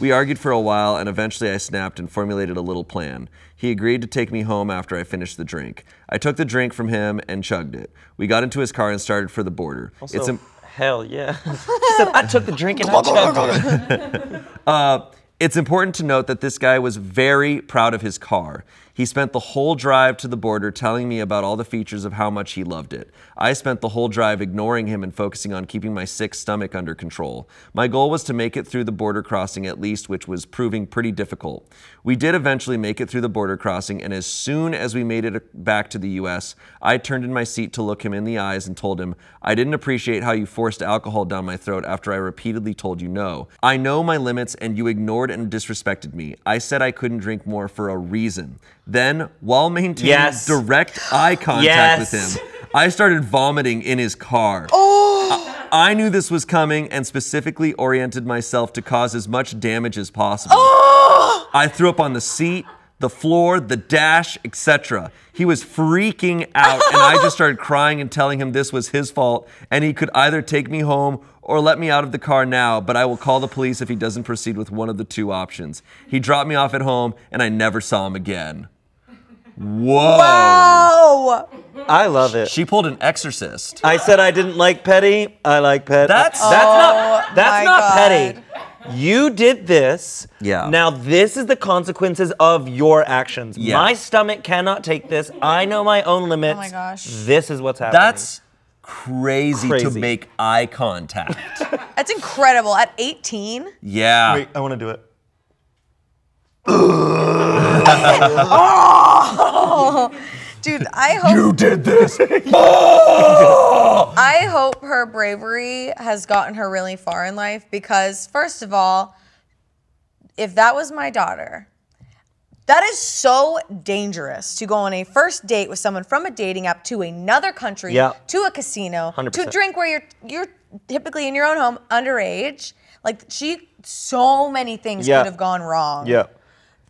A: We argued for a while, and eventually I snapped and formulated a little plan. He agreed to take me home after I finished the drink. I took the drink from him and chugged it. We got into his car and started for the border. it's
B: So,
A: im-
B: hell yeah. she said, I took the drink and I chugged it.
A: Uh, it's important to note that this guy was very proud of his car. He spent the whole drive to the border telling me about all the features of how much he loved it. I spent the whole drive ignoring him and focusing on keeping my sick stomach under control. My goal was to make it through the border crossing at least, which was proving pretty difficult. We did eventually make it through the border crossing, and as soon as we made it back to the US, I turned in my seat to look him in the eyes and told him, I didn't appreciate how you forced alcohol down my throat after I repeatedly told you no. I know my limits, and you ignored and disrespected me. I said I couldn't drink more for a reason. Then, while maintaining
B: Yes.
A: direct eye contact
B: Yes.
A: with him, I started vomiting in his car. Oh. I, I knew this was coming and specifically oriented myself to cause as much damage as possible. Oh! I threw up on the seat, the floor, the dash, etc. He was freaking out, and I just started crying and telling him this was his fault, and he could either take me home or let me out of the car now, but I will call the police if he doesn't proceed with one of the two options. He dropped me off at home, and I never saw him again. Whoa.
C: Oh.
B: I love it.
A: She pulled an exorcist.
B: I said I didn't like petty. I like petty.
A: That's- oh
B: that's not that's not
C: God.
B: petty. You did this.
A: Yeah.
B: Now this is the consequences of your actions.
A: Yeah.
B: My stomach cannot take this. I know my own limits.
C: Oh my gosh.
B: This is what's happening.
A: That's crazy, to make eye contact.
C: That's incredible. At 18?
A: Yeah.
B: Wait, I want to do it.
C: Oh, Dude, I hope
A: You did this. Ah!
C: I hope her bravery has gotten her really far in life because, first of all, if that was my daughter, that is so dangerous to go on a first date with someone from a dating app to another country,
B: Yeah.
C: to a casino, to
B: 100%.
C: drink where you're you're typically in your own home underage. Like she, so many things
B: Yeah.
C: could have gone wrong.
B: Yeah.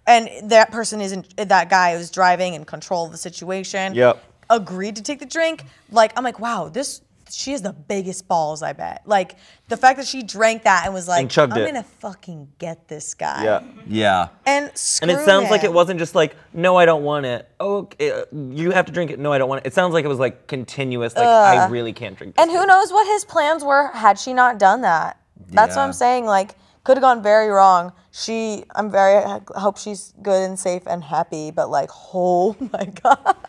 C: And that person isn't that guy who's driving in control of the situation.
B: Yep.
C: Agreed to take the drink. Like I'm like, wow, this she has the biggest balls. I bet. Like the fact that she drank that and was like,
B: And chugged
C: I'm
B: it.
C: gonna fucking get this guy.
B: Yeah.
A: Yeah.
C: And
B: And
C: screw
B: it sounds like
C: him.
B: it wasn't just like, no, I don't want it. Oh, okay, uh, you have to drink it. No, I don't want it. It sounds like it was like continuous. Like I really can't drink. This
C: And who knows what his plans were had she not done that. That's what
A: Yeah.
C: I'm saying. Like, could have gone very wrong. She, I'm very, I hope she's good and safe and happy. But like, oh my god.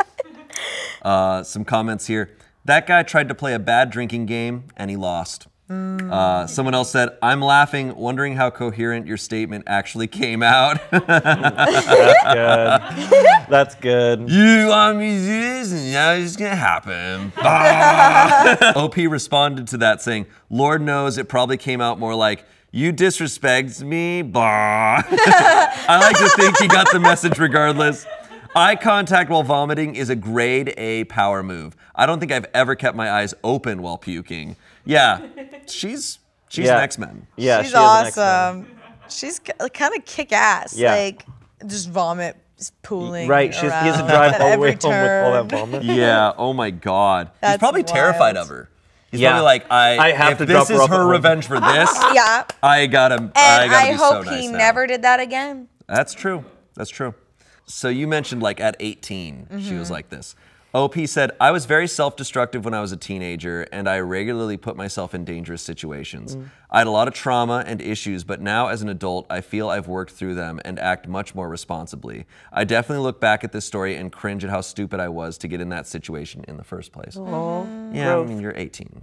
A: Uh, some comments here. That guy tried to play a bad drinking game and he lost. Uh, someone else said, I'm laughing, wondering how coherent your statement actually came out.
B: That's good. That's good.
A: You want me to do this and now it's gonna happen. Ah. OP responded to that saying, Lord knows it probably came out more like, You disrespect me? Bah. I like to think he got the message regardless. Eye contact while vomiting is a grade A power move. I don't think I've ever kept my eyes open while puking. Yeah, she's she's
B: Yeah.
A: an X-Men.
B: Yeah,
C: She's
B: she is an X-Men.
C: awesome. She's kind of kick ass.
B: Yeah.
C: Like just vomit, just pooling.
B: Right, she's, he has to drive all the way
C: every
B: home with all that vomit.
A: Yeah. Oh my God. He's
C: That's
A: probably terrified of her. He's
B: Yeah.
A: probably like, I,
B: I have
A: if
B: to
A: this
B: drop her
A: is
B: off
A: her revenge for this,
C: Yeah.
A: I gotta,
C: And
A: I gotta
C: I,
A: be
C: hope
A: so
C: he
A: now.
C: never did that again.
A: That's true. That's true. So you mentioned like at 18, she
C: Mm-hmm.
A: was like this. OP said, I was very self destructive when I was a teenager, and I regularly put myself in dangerous situations.
C: Mm.
A: I had a lot of trauma and issues, but now as an adult, I feel I've worked through them and act much more responsibly. I definitely look back at this story and cringe at how stupid I was to get in that situation in the first place. Oh, yeah, I mean, you're 18.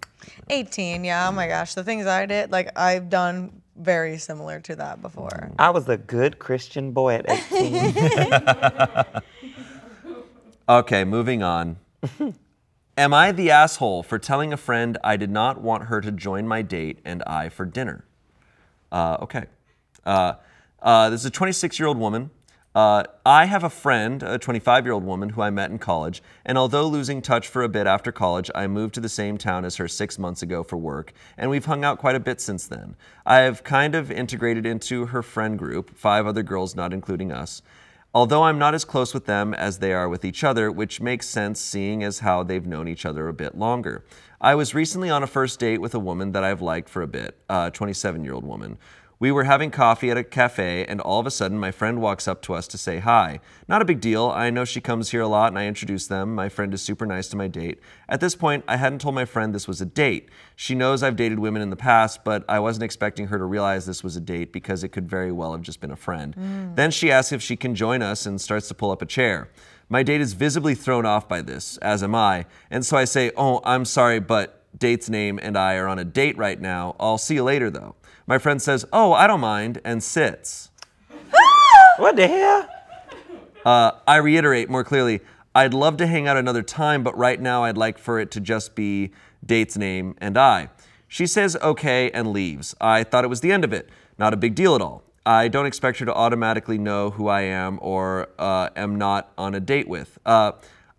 C: 18, yeah. Oh my gosh. The things I did, like I've done very similar to that before.
B: I was a good Christian boy at 18.
A: Okay, moving on. Am I the asshole for telling a friend I did not want her to join my date and I for dinner? Uh, okay. Uh, uh, this is a 26 year old woman. Uh, I have a friend, a 25 year old woman who I met in college, and although losing touch for a bit after college, I moved to the same town as her six months ago for work, and we've hung out quite a bit since then. I have kind of integrated into her friend group, five other girls, not including us. Although I'm not as close with them as they are with each other, which makes sense seeing as how they've known each other a bit longer. I was recently on a first date with a woman that I've liked for a bit, a 27 year old woman. We were having coffee at a cafe, and all of a sudden, my friend walks up to us to say hi. Not a big deal. I know she comes here a lot, and I introduce them. My friend is super nice to my date. At this point, I hadn't told my friend this was a date. She knows I've dated women in the past, but I wasn't expecting her to realize this was a date because it could very well have just been a friend. Mm. Then she asks if she can join us and starts to pull up a chair. My date is visibly thrown off by this, as am I, and so I say, Oh, I'm sorry, but date's name and I are on a date right now. I'll see you later, though. My friend says, Oh, I don't mind, and sits.
B: what the hell?
A: I reiterate more clearly, I'd love to hang out another time, but right now I'd like for it to just be date's name and I. She says okay and leaves. I thought it was the end of it. Not a big deal at all. I don't expect her to automatically know who I am or uh, am not on a date with. Uh,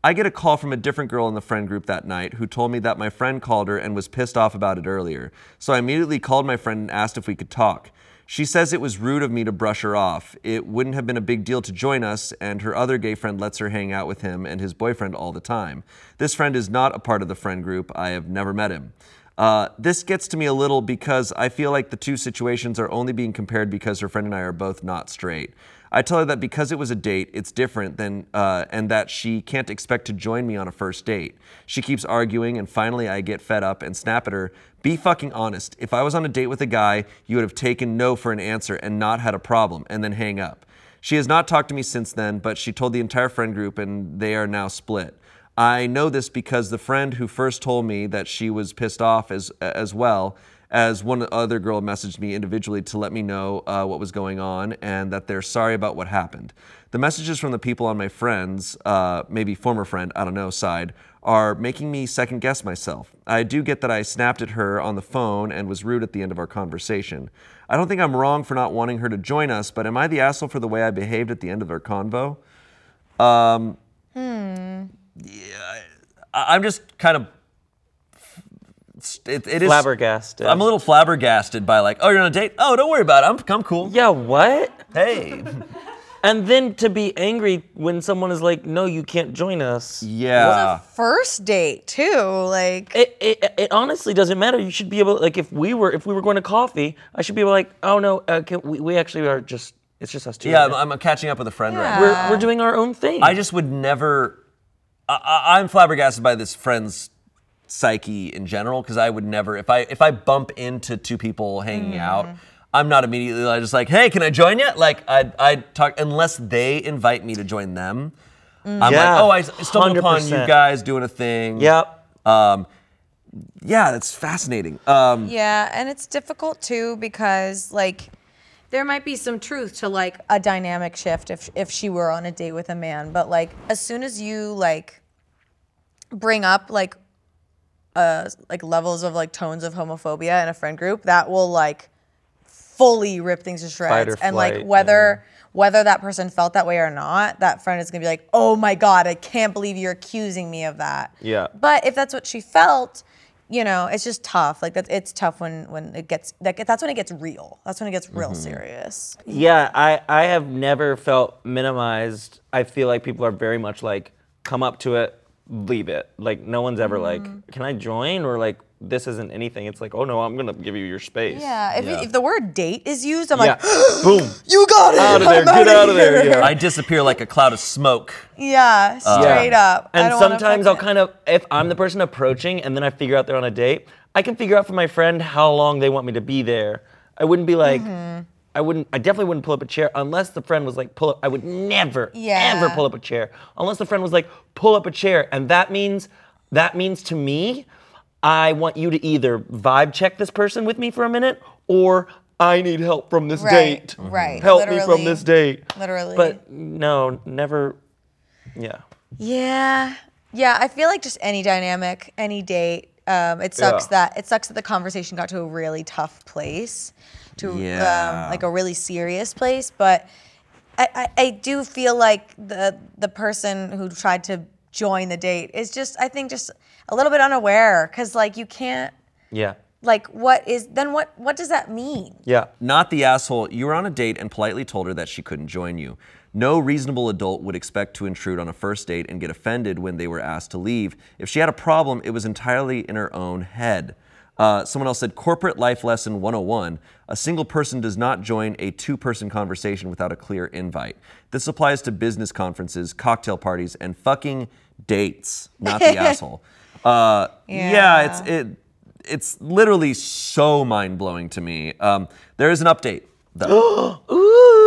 A: I get a call from a different girl in the friend group that night who told me that my friend called her and was pissed off about it earlier. So I immediately called my friend and asked if we could talk. She says it was rude of me to brush her off. It wouldn't have been a big deal to join us, and her other gay friend lets her hang out with him and his boyfriend all the time. This friend is not a part of the friend group. I have never met him. Uh, this gets to me a little because I feel like the two situations are only being compared because her friend and I are both not straight. I tell her that because it was a date, it's different than, uh, and that she can't expect to join me on a first date. She keeps arguing, and finally I get fed up and snap at her. Be fucking honest. If I was on a date with a guy, you would have taken no for an answer and not had a problem, and then hang up. She has not talked to me since then, but she told the entire friend group, and they are now split. I know this because the friend who first told me that she was pissed off as as well as one other girl messaged me individually to let me know uh, what was going on and that they're sorry about what happened. The messages from the people on my friends, uh, maybe former friend, I don't know, side, are making me second guess myself. I do get that I snapped at her on the phone and was rude at the end of our conversation. I don't think I'm wrong for not wanting her to join us, but am I the asshole for the way I behaved at the end of our convo? Um, I- I'm just kind of. It, it is.
B: Flabbergasted.
A: I'm a little flabbergasted by like, oh, you're on a date. Oh, don't worry about it. I'm, I'm cool.
B: Yeah, what?
A: Hey.
B: And then to be angry when someone is like, no, you can't join us.
A: Yeah.
C: First date too, like
B: It, it, it honestly doesn't matter. You should be able, like, if we were if we were going to coffee, I should be able, like, oh no, uh, can, we, we actually are just it's just us two.
A: Yeah,
B: right
A: I'm. I'm catching up with a friend right now.
B: we're we're doing our own thing.
A: I just would never. I, I, I'm flabbergasted by this friend's psyche in general because I would never if I if I bump into two people hanging out. I'm not immediately like, just like, hey, can I join you? Like, I I talk unless they invite me to join them. I'm
B: Yeah,
A: like, oh, I stumbled upon you guys doing a thing.
B: Yep.
A: Um, yeah, that's fascinating. Um,
C: yeah, and it's difficult too because like
D: There might be some truth to like
C: a dynamic shift if if she were on a date with a man, but like as soon as you like bring up like uh like levels of like tones of homophobia in a friend group, that will like fully rip things to shreds. and like
B: flight,
C: whether whether that person felt that way or not, that friend is gonna be like, "Oh my god, I can't believe you're accusing me of that."
B: Yeah.
C: But if that's what she felt, you know, it's just tough. Like that's it's tough when when it gets that that's when it gets real. That's when it gets real serious.
B: Yeah, I, I have never felt minimized. I feel like people are very much like, come up to it, leave it. Like, no one's ever like, can I join? Or like, this isn't anything. It's like, oh no, I'm going to give you your space.
C: Yeah. If, if the word date is used, I'm
B: Yeah.
C: like,
B: Boom.
C: you got it.
B: Out of there.
C: I'm
B: Get
C: outta
B: out of there. Yeah.
A: I disappear like a cloud of smoke.
C: Yeah, straight up. I
B: And
C: don't wanna
B: sometimes I'll
C: fucking-
B: kind of, if I'm the person approaching and then I figure out they're on a date, I can figure out for my friend how long they want me to be there. I wouldn't be like,
C: Mm-hmm.
B: I wouldn't, I definitely wouldn't pull up a chair unless the friend was like, pull up, I would never,
C: Yeah.
B: ever pull up a chair unless the friend was like, pull up a chair. And that means, that means to me, I want you to either vibe check this person with me for a minute or I need help from this
C: Right,
B: date.
C: right,
B: Help me
C: literally.
B: from this date.
C: Literally.
B: But no, never, yeah.
C: Yeah. Yeah, I feel like just any dynamic, any date. Um, it sucks
B: Yeah.
C: that it sucks that the conversation got to a really tough place, to
A: Yeah.
C: um, like a really serious place. But I, I, I do feel like the the person who tried to join the date is just I think just a little bit unaware because like you can't
B: Yeah.
C: like what is then what what does that mean?
B: Yeah.
A: Not the asshole. You were on a date and politely told her that she couldn't join you. No reasonable adult would expect to intrude on a first date and get offended when they were asked to leave. If she had a problem, it was entirely in her own head. Uh, someone else said, Corporate Life Lesson 101 A single person does not join a two person conversation without a clear invite. This applies to business conferences, cocktail parties, and fucking dates, not the asshole. Uh, yeah. it's it. It's literally so mind blowing to me. Um, there is an update. though.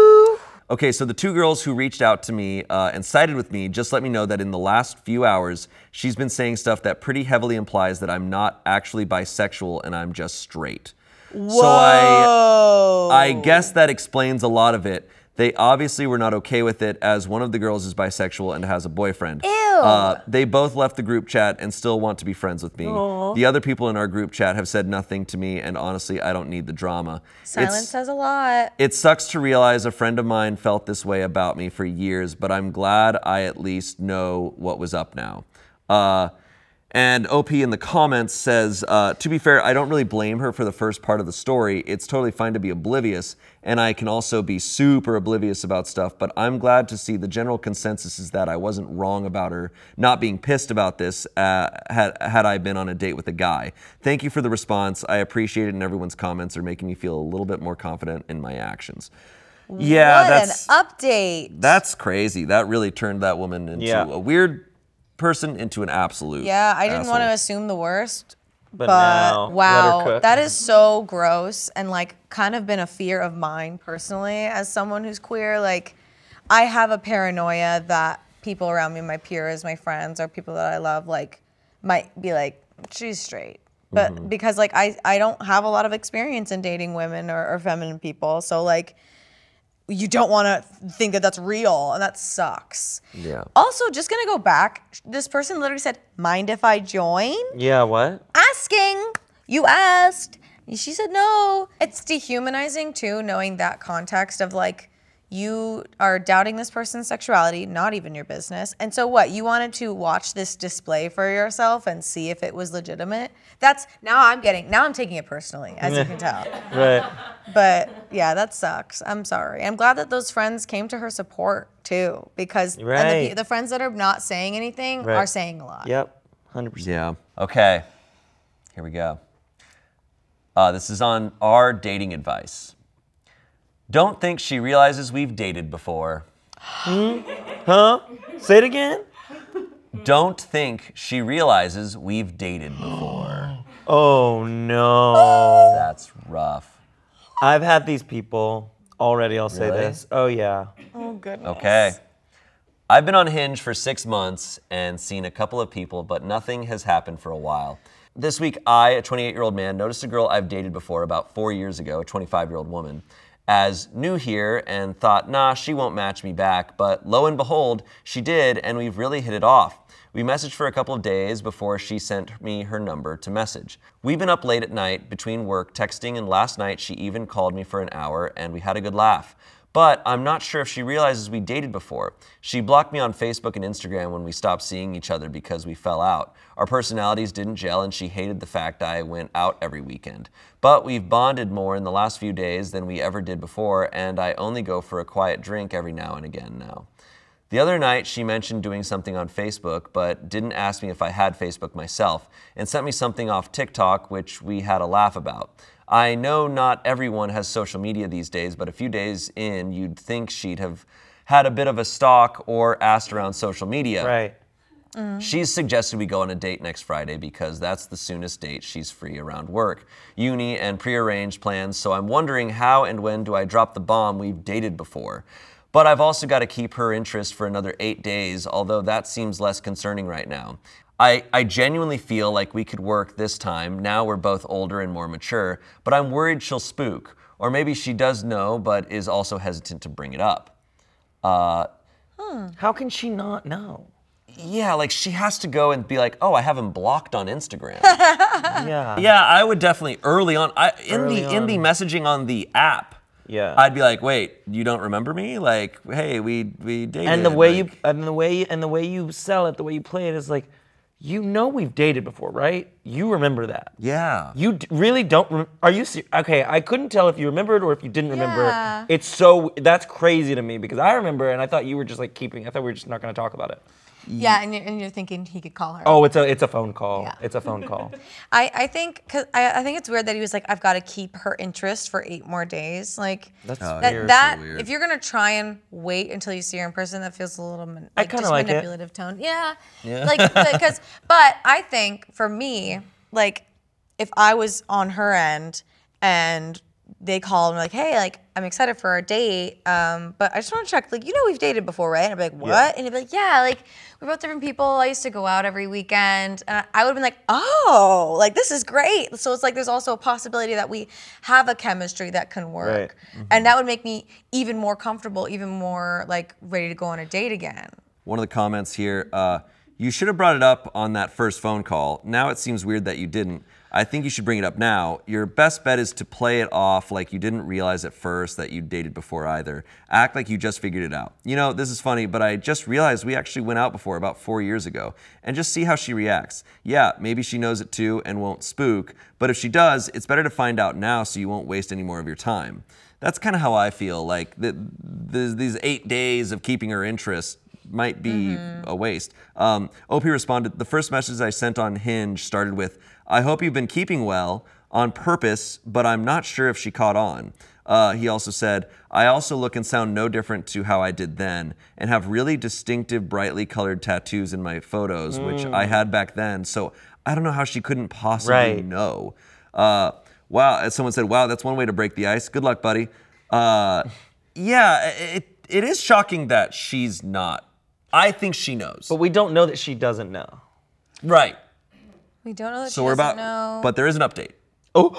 A: Okay, so the two girls who reached out to me uh, and sided with me just let me know that in the last few hours, she's been saying stuff that pretty heavily implies that I'm not actually bisexual and I'm just straight. So I, I guess that explains a lot of it. They obviously were not okay with it, as one of the girls is bisexual and has a boyfriend. Ew. Uh, they both left the group chat and still want to be friends with me. The other people in our group chat have said nothing to me, and honestly, I don't need the drama.
C: Silence
A: It's-
C: says a lot.
A: it sucks to realize a friend of mine felt this way about me for years, but I'm glad I at least know what was up now. Uh, and OP in the comments says, uh, to be fair, I don't really blame her for the first part of the story. It's totally fine to be oblivious, and I can also be super oblivious about stuff, but I'm glad to see the general consensus is that I wasn't wrong about her not being pissed about this uh, had, had I been on a date with a guy. Thank you for the response. I appreciate it, and everyone's comments are making me feel a little bit more confident in my actions. Yeah,
C: what
A: that's
C: an update.
A: that's crazy. That really turned that woman into
B: Yeah.
A: a weird person into an absolute.
C: Yeah, I didn't want to assume the worst.
B: But,
C: But
B: now,
C: wow, that is so gross and like kind of been a fear of mine personally as someone who's queer. Like, I have a paranoia that people around me, my peers, my friends, or people that I love, like, might be like, she's straight. But
B: Mm-hmm.
C: because like I, I don't have a lot of experience in dating women or, or feminine people, so like you don't want to think that that's real and that sucks.
A: Yeah.
C: Also, just gonna go back. This person literally said, "Mind if I join?"
B: Yeah, what?
C: asking. You asked. She said no. It's dehumanizing too, knowing that context of like you are doubting this person's sexuality, not even your business. And so what? You wanted to watch this display for yourself and see if it was legitimate. That's now I'm getting now I'm taking it personally, as you can tell.
B: Right.
C: But yeah, that sucks. I'm sorry. I'm glad that those friends came to her support too, because and the, the friends that are not saying anything
B: Right.
C: are saying a lot.
B: Yep. 100%.
A: Yeah. Okay. Here we go. Uh, this is on our dating advice. Don't think she realizes we've dated before. Hmm?
B: Huh? Say it again?
A: Don't think she realizes we've dated before.
B: Oh, no.
A: That's rough.
B: I've had these people already, I'll say
A: Really?
B: this. Oh, yeah.
C: Oh goodness.
A: Okay. I've been on Hinge for six months and seen a couple of people, but nothing has happened for a while. This week, I, a 28 year old man, noticed a girl I've dated before about four years ago, a 25 year old woman. As new here and thought, nah, she won't match me back. But lo and behold, she did, and we've really hit it off. We messaged for a couple of days before she sent me her number to message. We've been up late at night between work texting, and last night she even called me for an hour and we had a good laugh. But I'm not sure if she realizes we dated before. She blocked me on Facebook and Instagram when we stopped seeing each other because we fell out. Our personalities didn't gel, and she hated the fact I went out every weekend. But we've bonded more in the last few days than we ever did before, and I only go for a quiet drink every now and again now. The other night, she mentioned doing something on Facebook, but didn't ask me if I had Facebook myself, and sent me something off TikTok, which we had a laugh about. I know not everyone has social media these days, but a few days in, you'd think she'd have had a bit of a stalk or asked around social media.
B: Right. Mm.
A: She's suggested we go on a date next Friday because that's the soonest date she's free around work, uni, and prearranged plans. So I'm wondering how and when do I drop the bomb we've dated before? But I've also got to keep her interest for another eight days, although that seems less concerning right now. I, I genuinely feel like we could work this time. Now we're both older and more mature, but I'm worried she'll spook. Or maybe she does know, but is also hesitant to bring it up. Uh,
B: How can she not know?
A: yeah, like she has to go and be like, oh, I have him blocked on Instagram.
B: Yeah.
A: Yeah, I would definitely early on. I in
B: Early
A: the in the messaging on the app.
B: Yeah.
A: I'd be like, wait, you don't remember me? Like, hey, we we dated.
B: and the way you
A: like-
B: and the way and the way you sell it, the way you play it is like, you know we've dated before, right? You remember that.
A: yeah.
B: You d- really don't. Rem- are you ser- okay? I couldn't tell if you remembered or if you didn't remember.
C: Yeah.
B: It's so that's crazy to me because I remember and I thought you were just like keeping. I thought we were just not going to talk about it.
C: Yeah, and you're, and you're thinking he could call her.
B: Oh, it's a it's a phone call.
C: Yeah.
B: It's a phone call.
C: I, I think cause I, I think it's weird that he was like, I've got to keep her interest for eight more days. Like
B: That's
A: Oh,
C: that,
A: you're so
C: that
A: weird.
C: if you're gonna try and wait until you see her in person, that feels a little man-
B: I
C: like
B: kinda
C: just
B: like it.
C: manipulative tone. Yeah,
A: Yeah.
C: like because but I think for me, like if I was on her end and they called and were like, hey, like I'm excited for our date, um, but I just want to check, like you know we've dated before, right? And I'd be like, what? And he'd be like, yeah, like we're both different people. I used to go out every weekend, and I would have been like, oh, like this is great. So it's like there's also a possibility that we have a chemistry that can work,
B: Right.
C: and that would make me even more comfortable, even more like ready to go on a date again.
A: One of the comments here. Uh, you should have brought it up on that first phone call. Now it seems weird that you didn't. I think you should bring it up now. Your best bet is to play it off like you didn't realize at first that you dated before either. Act like you just figured it out. You know, this is funny, but I just realized we actually went out before about four years ago. And just see how she reacts. Yeah, maybe she knows it too and won't spook, but if she does, it's better to find out now so you won't waste any more of your time. That's kind of how I feel. Like the, the, these eight days of keeping her interest might be a waste. Um, OP responded, the first message I sent on Hinge started with, I hope you've been keeping well on purpose, but I'm not sure if she caught on. Uh, he also said, I also look and sound no different to how I did then and have really distinctive, brightly colored tattoos in my photos, which I had back then. So I don't know how she couldn't possibly
B: Right.
A: know. Uh, wow, as someone said, wow, that's one way to break the ice. Good luck, buddy. Uh, yeah, it, it is shocking that she's not. I think she knows.
B: But we don't know that she doesn't know.
A: right.
C: We don't know that
A: So
C: she
A: we're
C: doesn't
A: about,
C: know.
A: but there is an update
F: Hours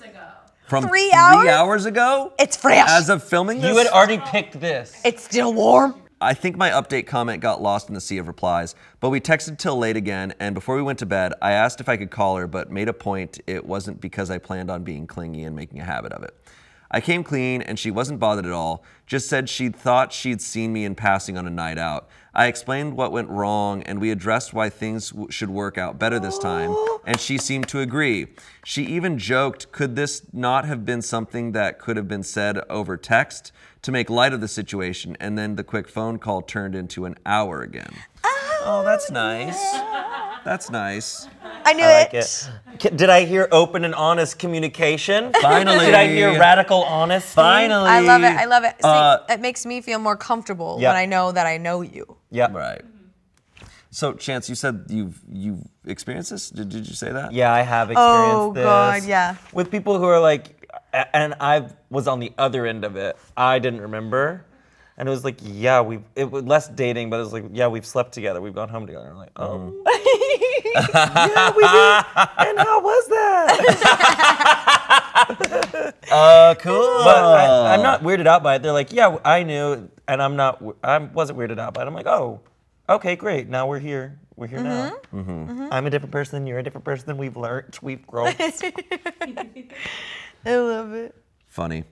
F: ago.
A: from
C: Three hours?
A: ago.
C: it's fresh.
A: As of filming this,
B: You had already picked this.
C: it's still warm.
A: I think my update comment got lost in the sea of replies, but we texted till late again, and before we went to bed, I asked if I could call her, but made a point it wasn't because I planned on being clingy and making a habit of it. I came clean, and she wasn't bothered at all, just said she'd thought she'd seen me in passing on a night out. I explained what went wrong, and we addressed why things w- should work out better this time, and she seemed to agree. She even joked, could this not have been something that could have been said over text to make light of the situation? And then the quick phone call turned into an hour again. Oh, that's nice. That's nice.
C: I knew
B: I like
C: it.
B: it. Did I hear open and honest communication?
A: Finally.
B: Did I hear radical honesty?
A: Finally.
C: I love it. I love it. See,
A: Uh,
C: it makes me feel more comfortable
B: Yeah.
C: when I know that I know you.
B: Yeah.
A: Right. So, Chanse, you said you've you've experienced this. Did, did you say that?
B: Yeah, I have experienced this.
C: Oh,
B: this.
C: God, yeah.
B: With people who are like, and I was on the other end of it. I didn't remember. And it was like, yeah, we it was less dating, but it was like, yeah, we've slept together, we've gone home together. I'm like, oh, yeah, we did. And how was that?
A: Uh, cool.
B: But I, I'm not weirded out by it. They're like, yeah, I knew, and I'm not. I wasn't weirded out by it. I'm like, oh, okay, great. Now we're here. We're here now. Mm-hmm. Mm-hmm. Mm-hmm. I'm a different person. You're a different person. We've learned. We've grown.
C: I love it.
A: Funny.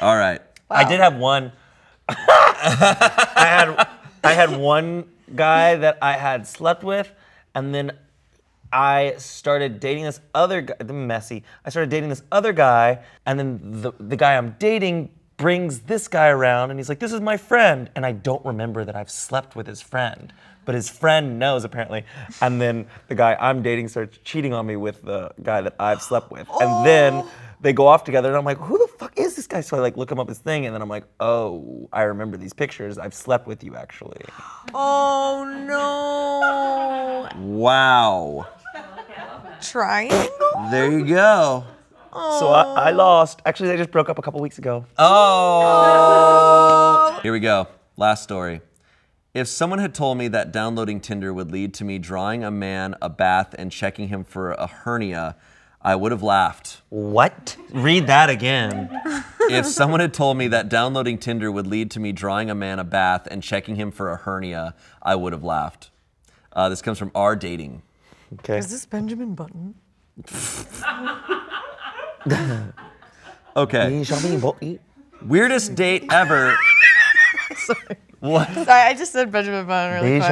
A: All right.
B: I did have one. I had I had one guy that I had slept with, and then I started dating this other guy. The messy. I started dating this other guy, and then the the guy I'm dating brings this guy around, and he's like, "This is my friend," and I don't remember that I've slept with his friend. But his friend knows apparently, and then the guy I'm dating starts cheating on me with the guy that I've slept with, and then they go off together, and I'm like, who the fuck is this guy? So I like look him up his thing, and then I'm like, oh, I remember these pictures. I've slept with you actually.
C: Oh no.
A: Wow.
C: Triangle?
A: There you go.
B: So I, I lost. Actually, they just broke up a couple weeks ago.
A: Oh. Here we go. Last story. If someone had told me that downloading Tinder would lead to me drawing a man a bath and checking him for a hernia, I would have laughed.
B: What? Read that again.
A: If someone had told me that downloading Tinder would lead to me drawing a man a bath and checking him for a hernia, I would have laughed. Uh, this comes from our dating.
B: Okay.
C: Is this Benjamin Button?
A: Okay. Weirdest date ever. Sorry. What?
C: Sorry, I just said Benjamin Button really quick.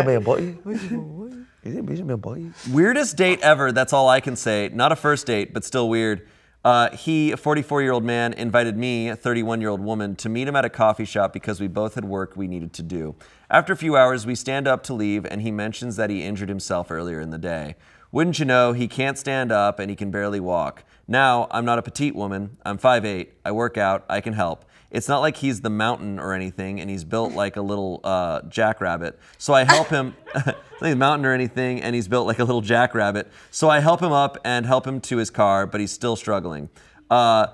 C: Is it Benjamin Button?
A: Weirdest date ever. That's all I can say. Not a first date, but still weird. Uh, he, a 44 year old man, invited me, a 31 year old woman, to meet him at a coffee shop because we both had work we needed to do. After a few hours, we stand up to leave, and he mentions that he injured himself earlier in the day. Wouldn't you know, he can't stand up and he can barely walk. Now, I'm not a petite woman. I'm 5'8. I work out. I can help. It's not like he's the mountain or anything, and he's built like a little uh, jackrabbit. So I help him. a mountain or anything, and he's built like a little jackrabbit. So I help him up and help him to his car, but he's still struggling. Uh,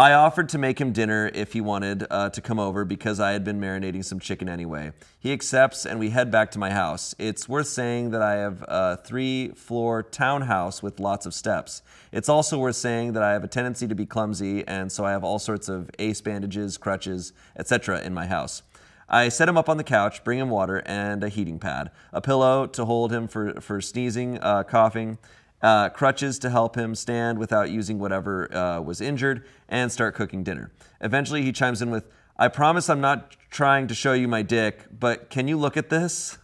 A: I offered to make him dinner if he wanted uh, to come over because I had been marinating some chicken anyway. He accepts, and we head back to my house. It's worth saying that I have a three floor townhouse with lots of steps. It's also worth saying that I have a tendency to be clumsy, and so I have all sorts of ace bandages, crutches, etc. in my house. I set him up on the couch, bring him water and a heating pad, a pillow to hold him for, for sneezing, uh, coughing, uh, crutches to help him stand without using whatever uh, was injured, and start cooking dinner. Eventually, he chimes in with, I promise I'm not trying to show you my dick, but can you look at this?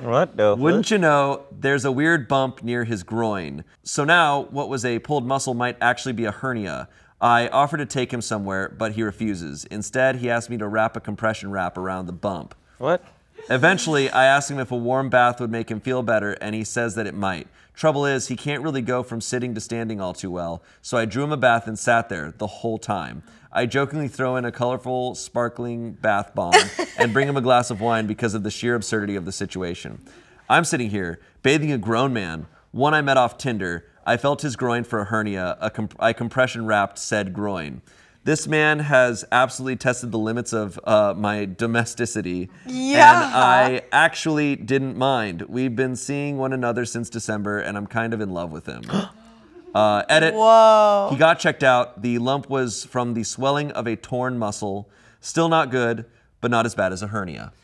B: What the?
A: Wouldn't you know, there's a weird bump near his groin. So now, what was a pulled muscle might actually be a hernia. I offer to take him somewhere, but he refuses. Instead, he asks me to wrap a compression wrap around the bump.
B: What?
A: Eventually, I ask him if a warm bath would make him feel better, and he says that it might. Trouble is, he can't really go from sitting to standing all too well, so I drew him a bath and sat there the whole time. I jokingly throw in a colorful, sparkling bath bomb and bring him a glass of wine because of the sheer absurdity of the situation. I'm sitting here, bathing a grown man, one I met off Tinder. I felt his groin for a hernia. A comp- I compression wrapped said groin. This man has absolutely tested the limits of uh, my domesticity.
C: Yeah.
A: And I actually didn't mind. We've been seeing one another since December, and I'm kind of in love with him. Uh, edit.
C: Whoa.
A: He got checked out. The lump was from the swelling of a torn muscle. Still not good, but not as bad as a hernia.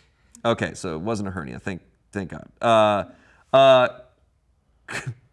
A: Okay, so it wasn't a hernia. Thank, thank God. Uh, uh,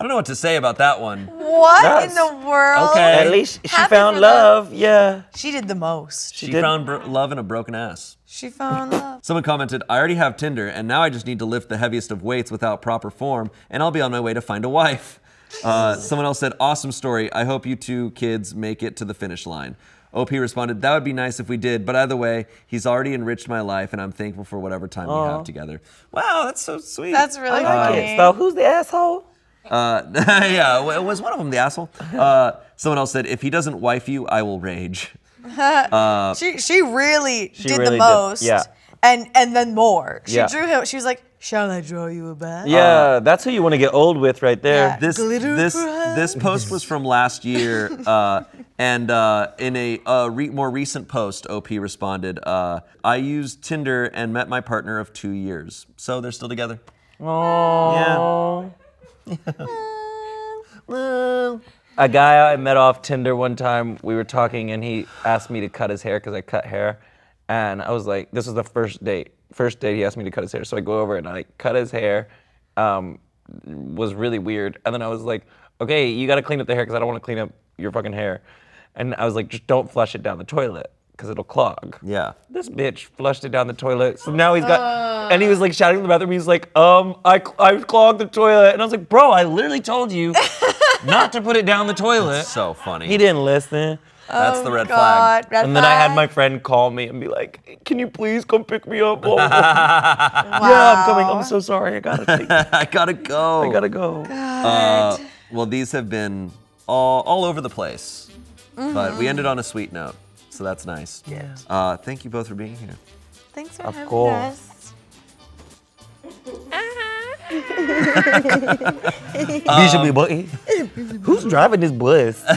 A: I don't know what to say about that one.
C: What
B: That's-
C: in the world?
A: Okay.
B: At least she
C: Happy
B: found
C: for them.
B: love. Yeah.
C: She did the most.
A: She,
B: did-
A: found bro- love in a broken ass.
C: She found love.
A: Someone commented, I already have Tinder, and now I just need to lift the heaviest of weights without proper form, and I'll be on my way to find a wife. Uh, someone else said, Awesome story. I hope you two kids make it to the finish line. OP responded, That would be nice if we did, but either way, he's already enriched my life, and I'm thankful for whatever time we have together. Wow, that's so sweet.
C: That's really
B: I
C: funny.
B: like it. So who's the asshole?
A: Uh, yeah, w- was one of them the asshole? Uh, someone else said, If he doesn't wife you, I will rage.
C: She she really did
B: really
C: the
B: did-
C: most.
B: yeah.
C: And and then more. She
B: Yeah.
C: drew him. She was like, "Shall I draw you a bath?"
B: Yeah, that's who you want to get old with right there.
C: Yeah.
A: this
C: Glitter
A: this
C: prize.
A: this post was from last year, uh, and uh, in a uh, re- more recent post, OP responded, uh, "I used Tinder and met my partner of two years, so they're still together."
B: Oh.
A: Yeah.
B: A guy I met off Tinder one time, we were talking and he asked me to cut his hair because I cut hair. And I was like, this was the first date. First date, he asked me to cut his hair. So I go over and I cut his hair. Um, was really weird. And then I was like, okay, you got to clean up the hair because I don't want to clean up your fucking hair. And I was like, just don't flush it down the toilet because it'll clog.
A: Yeah.
B: This bitch flushed it down the toilet. So now he's got, and he was like shouting in the bathroom. He's like, um, I, I clogged the toilet. And I was like, bro, I literally told you not to put it down the toilet.
A: So funny.
B: He didn't listen.
A: That's the red flag.
C: Red
B: And then I had my friend call me and be like, can you please come pick me up? Oh, Yeah, I'm coming. I'm so sorry. I gotta take,
A: I gotta go.
B: I gotta go.
A: Uh, well, these have been all, all over the place, but we ended on a sweet note, so that's nice.
B: Yeah.
A: Uh, thank you both for being here.
C: Thanks for
B: Of
C: having
B: course.
C: us.
B: Bishop boy. Who's driving this bus?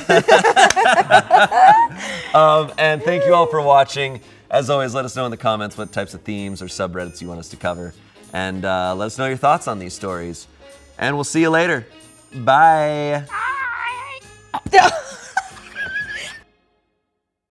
A: Um, and thank you all for watching. As always, let us know in the comments what types of themes or subreddits you want us to cover, and uh, let us know your thoughts on these stories. And we'll see you later. Bye.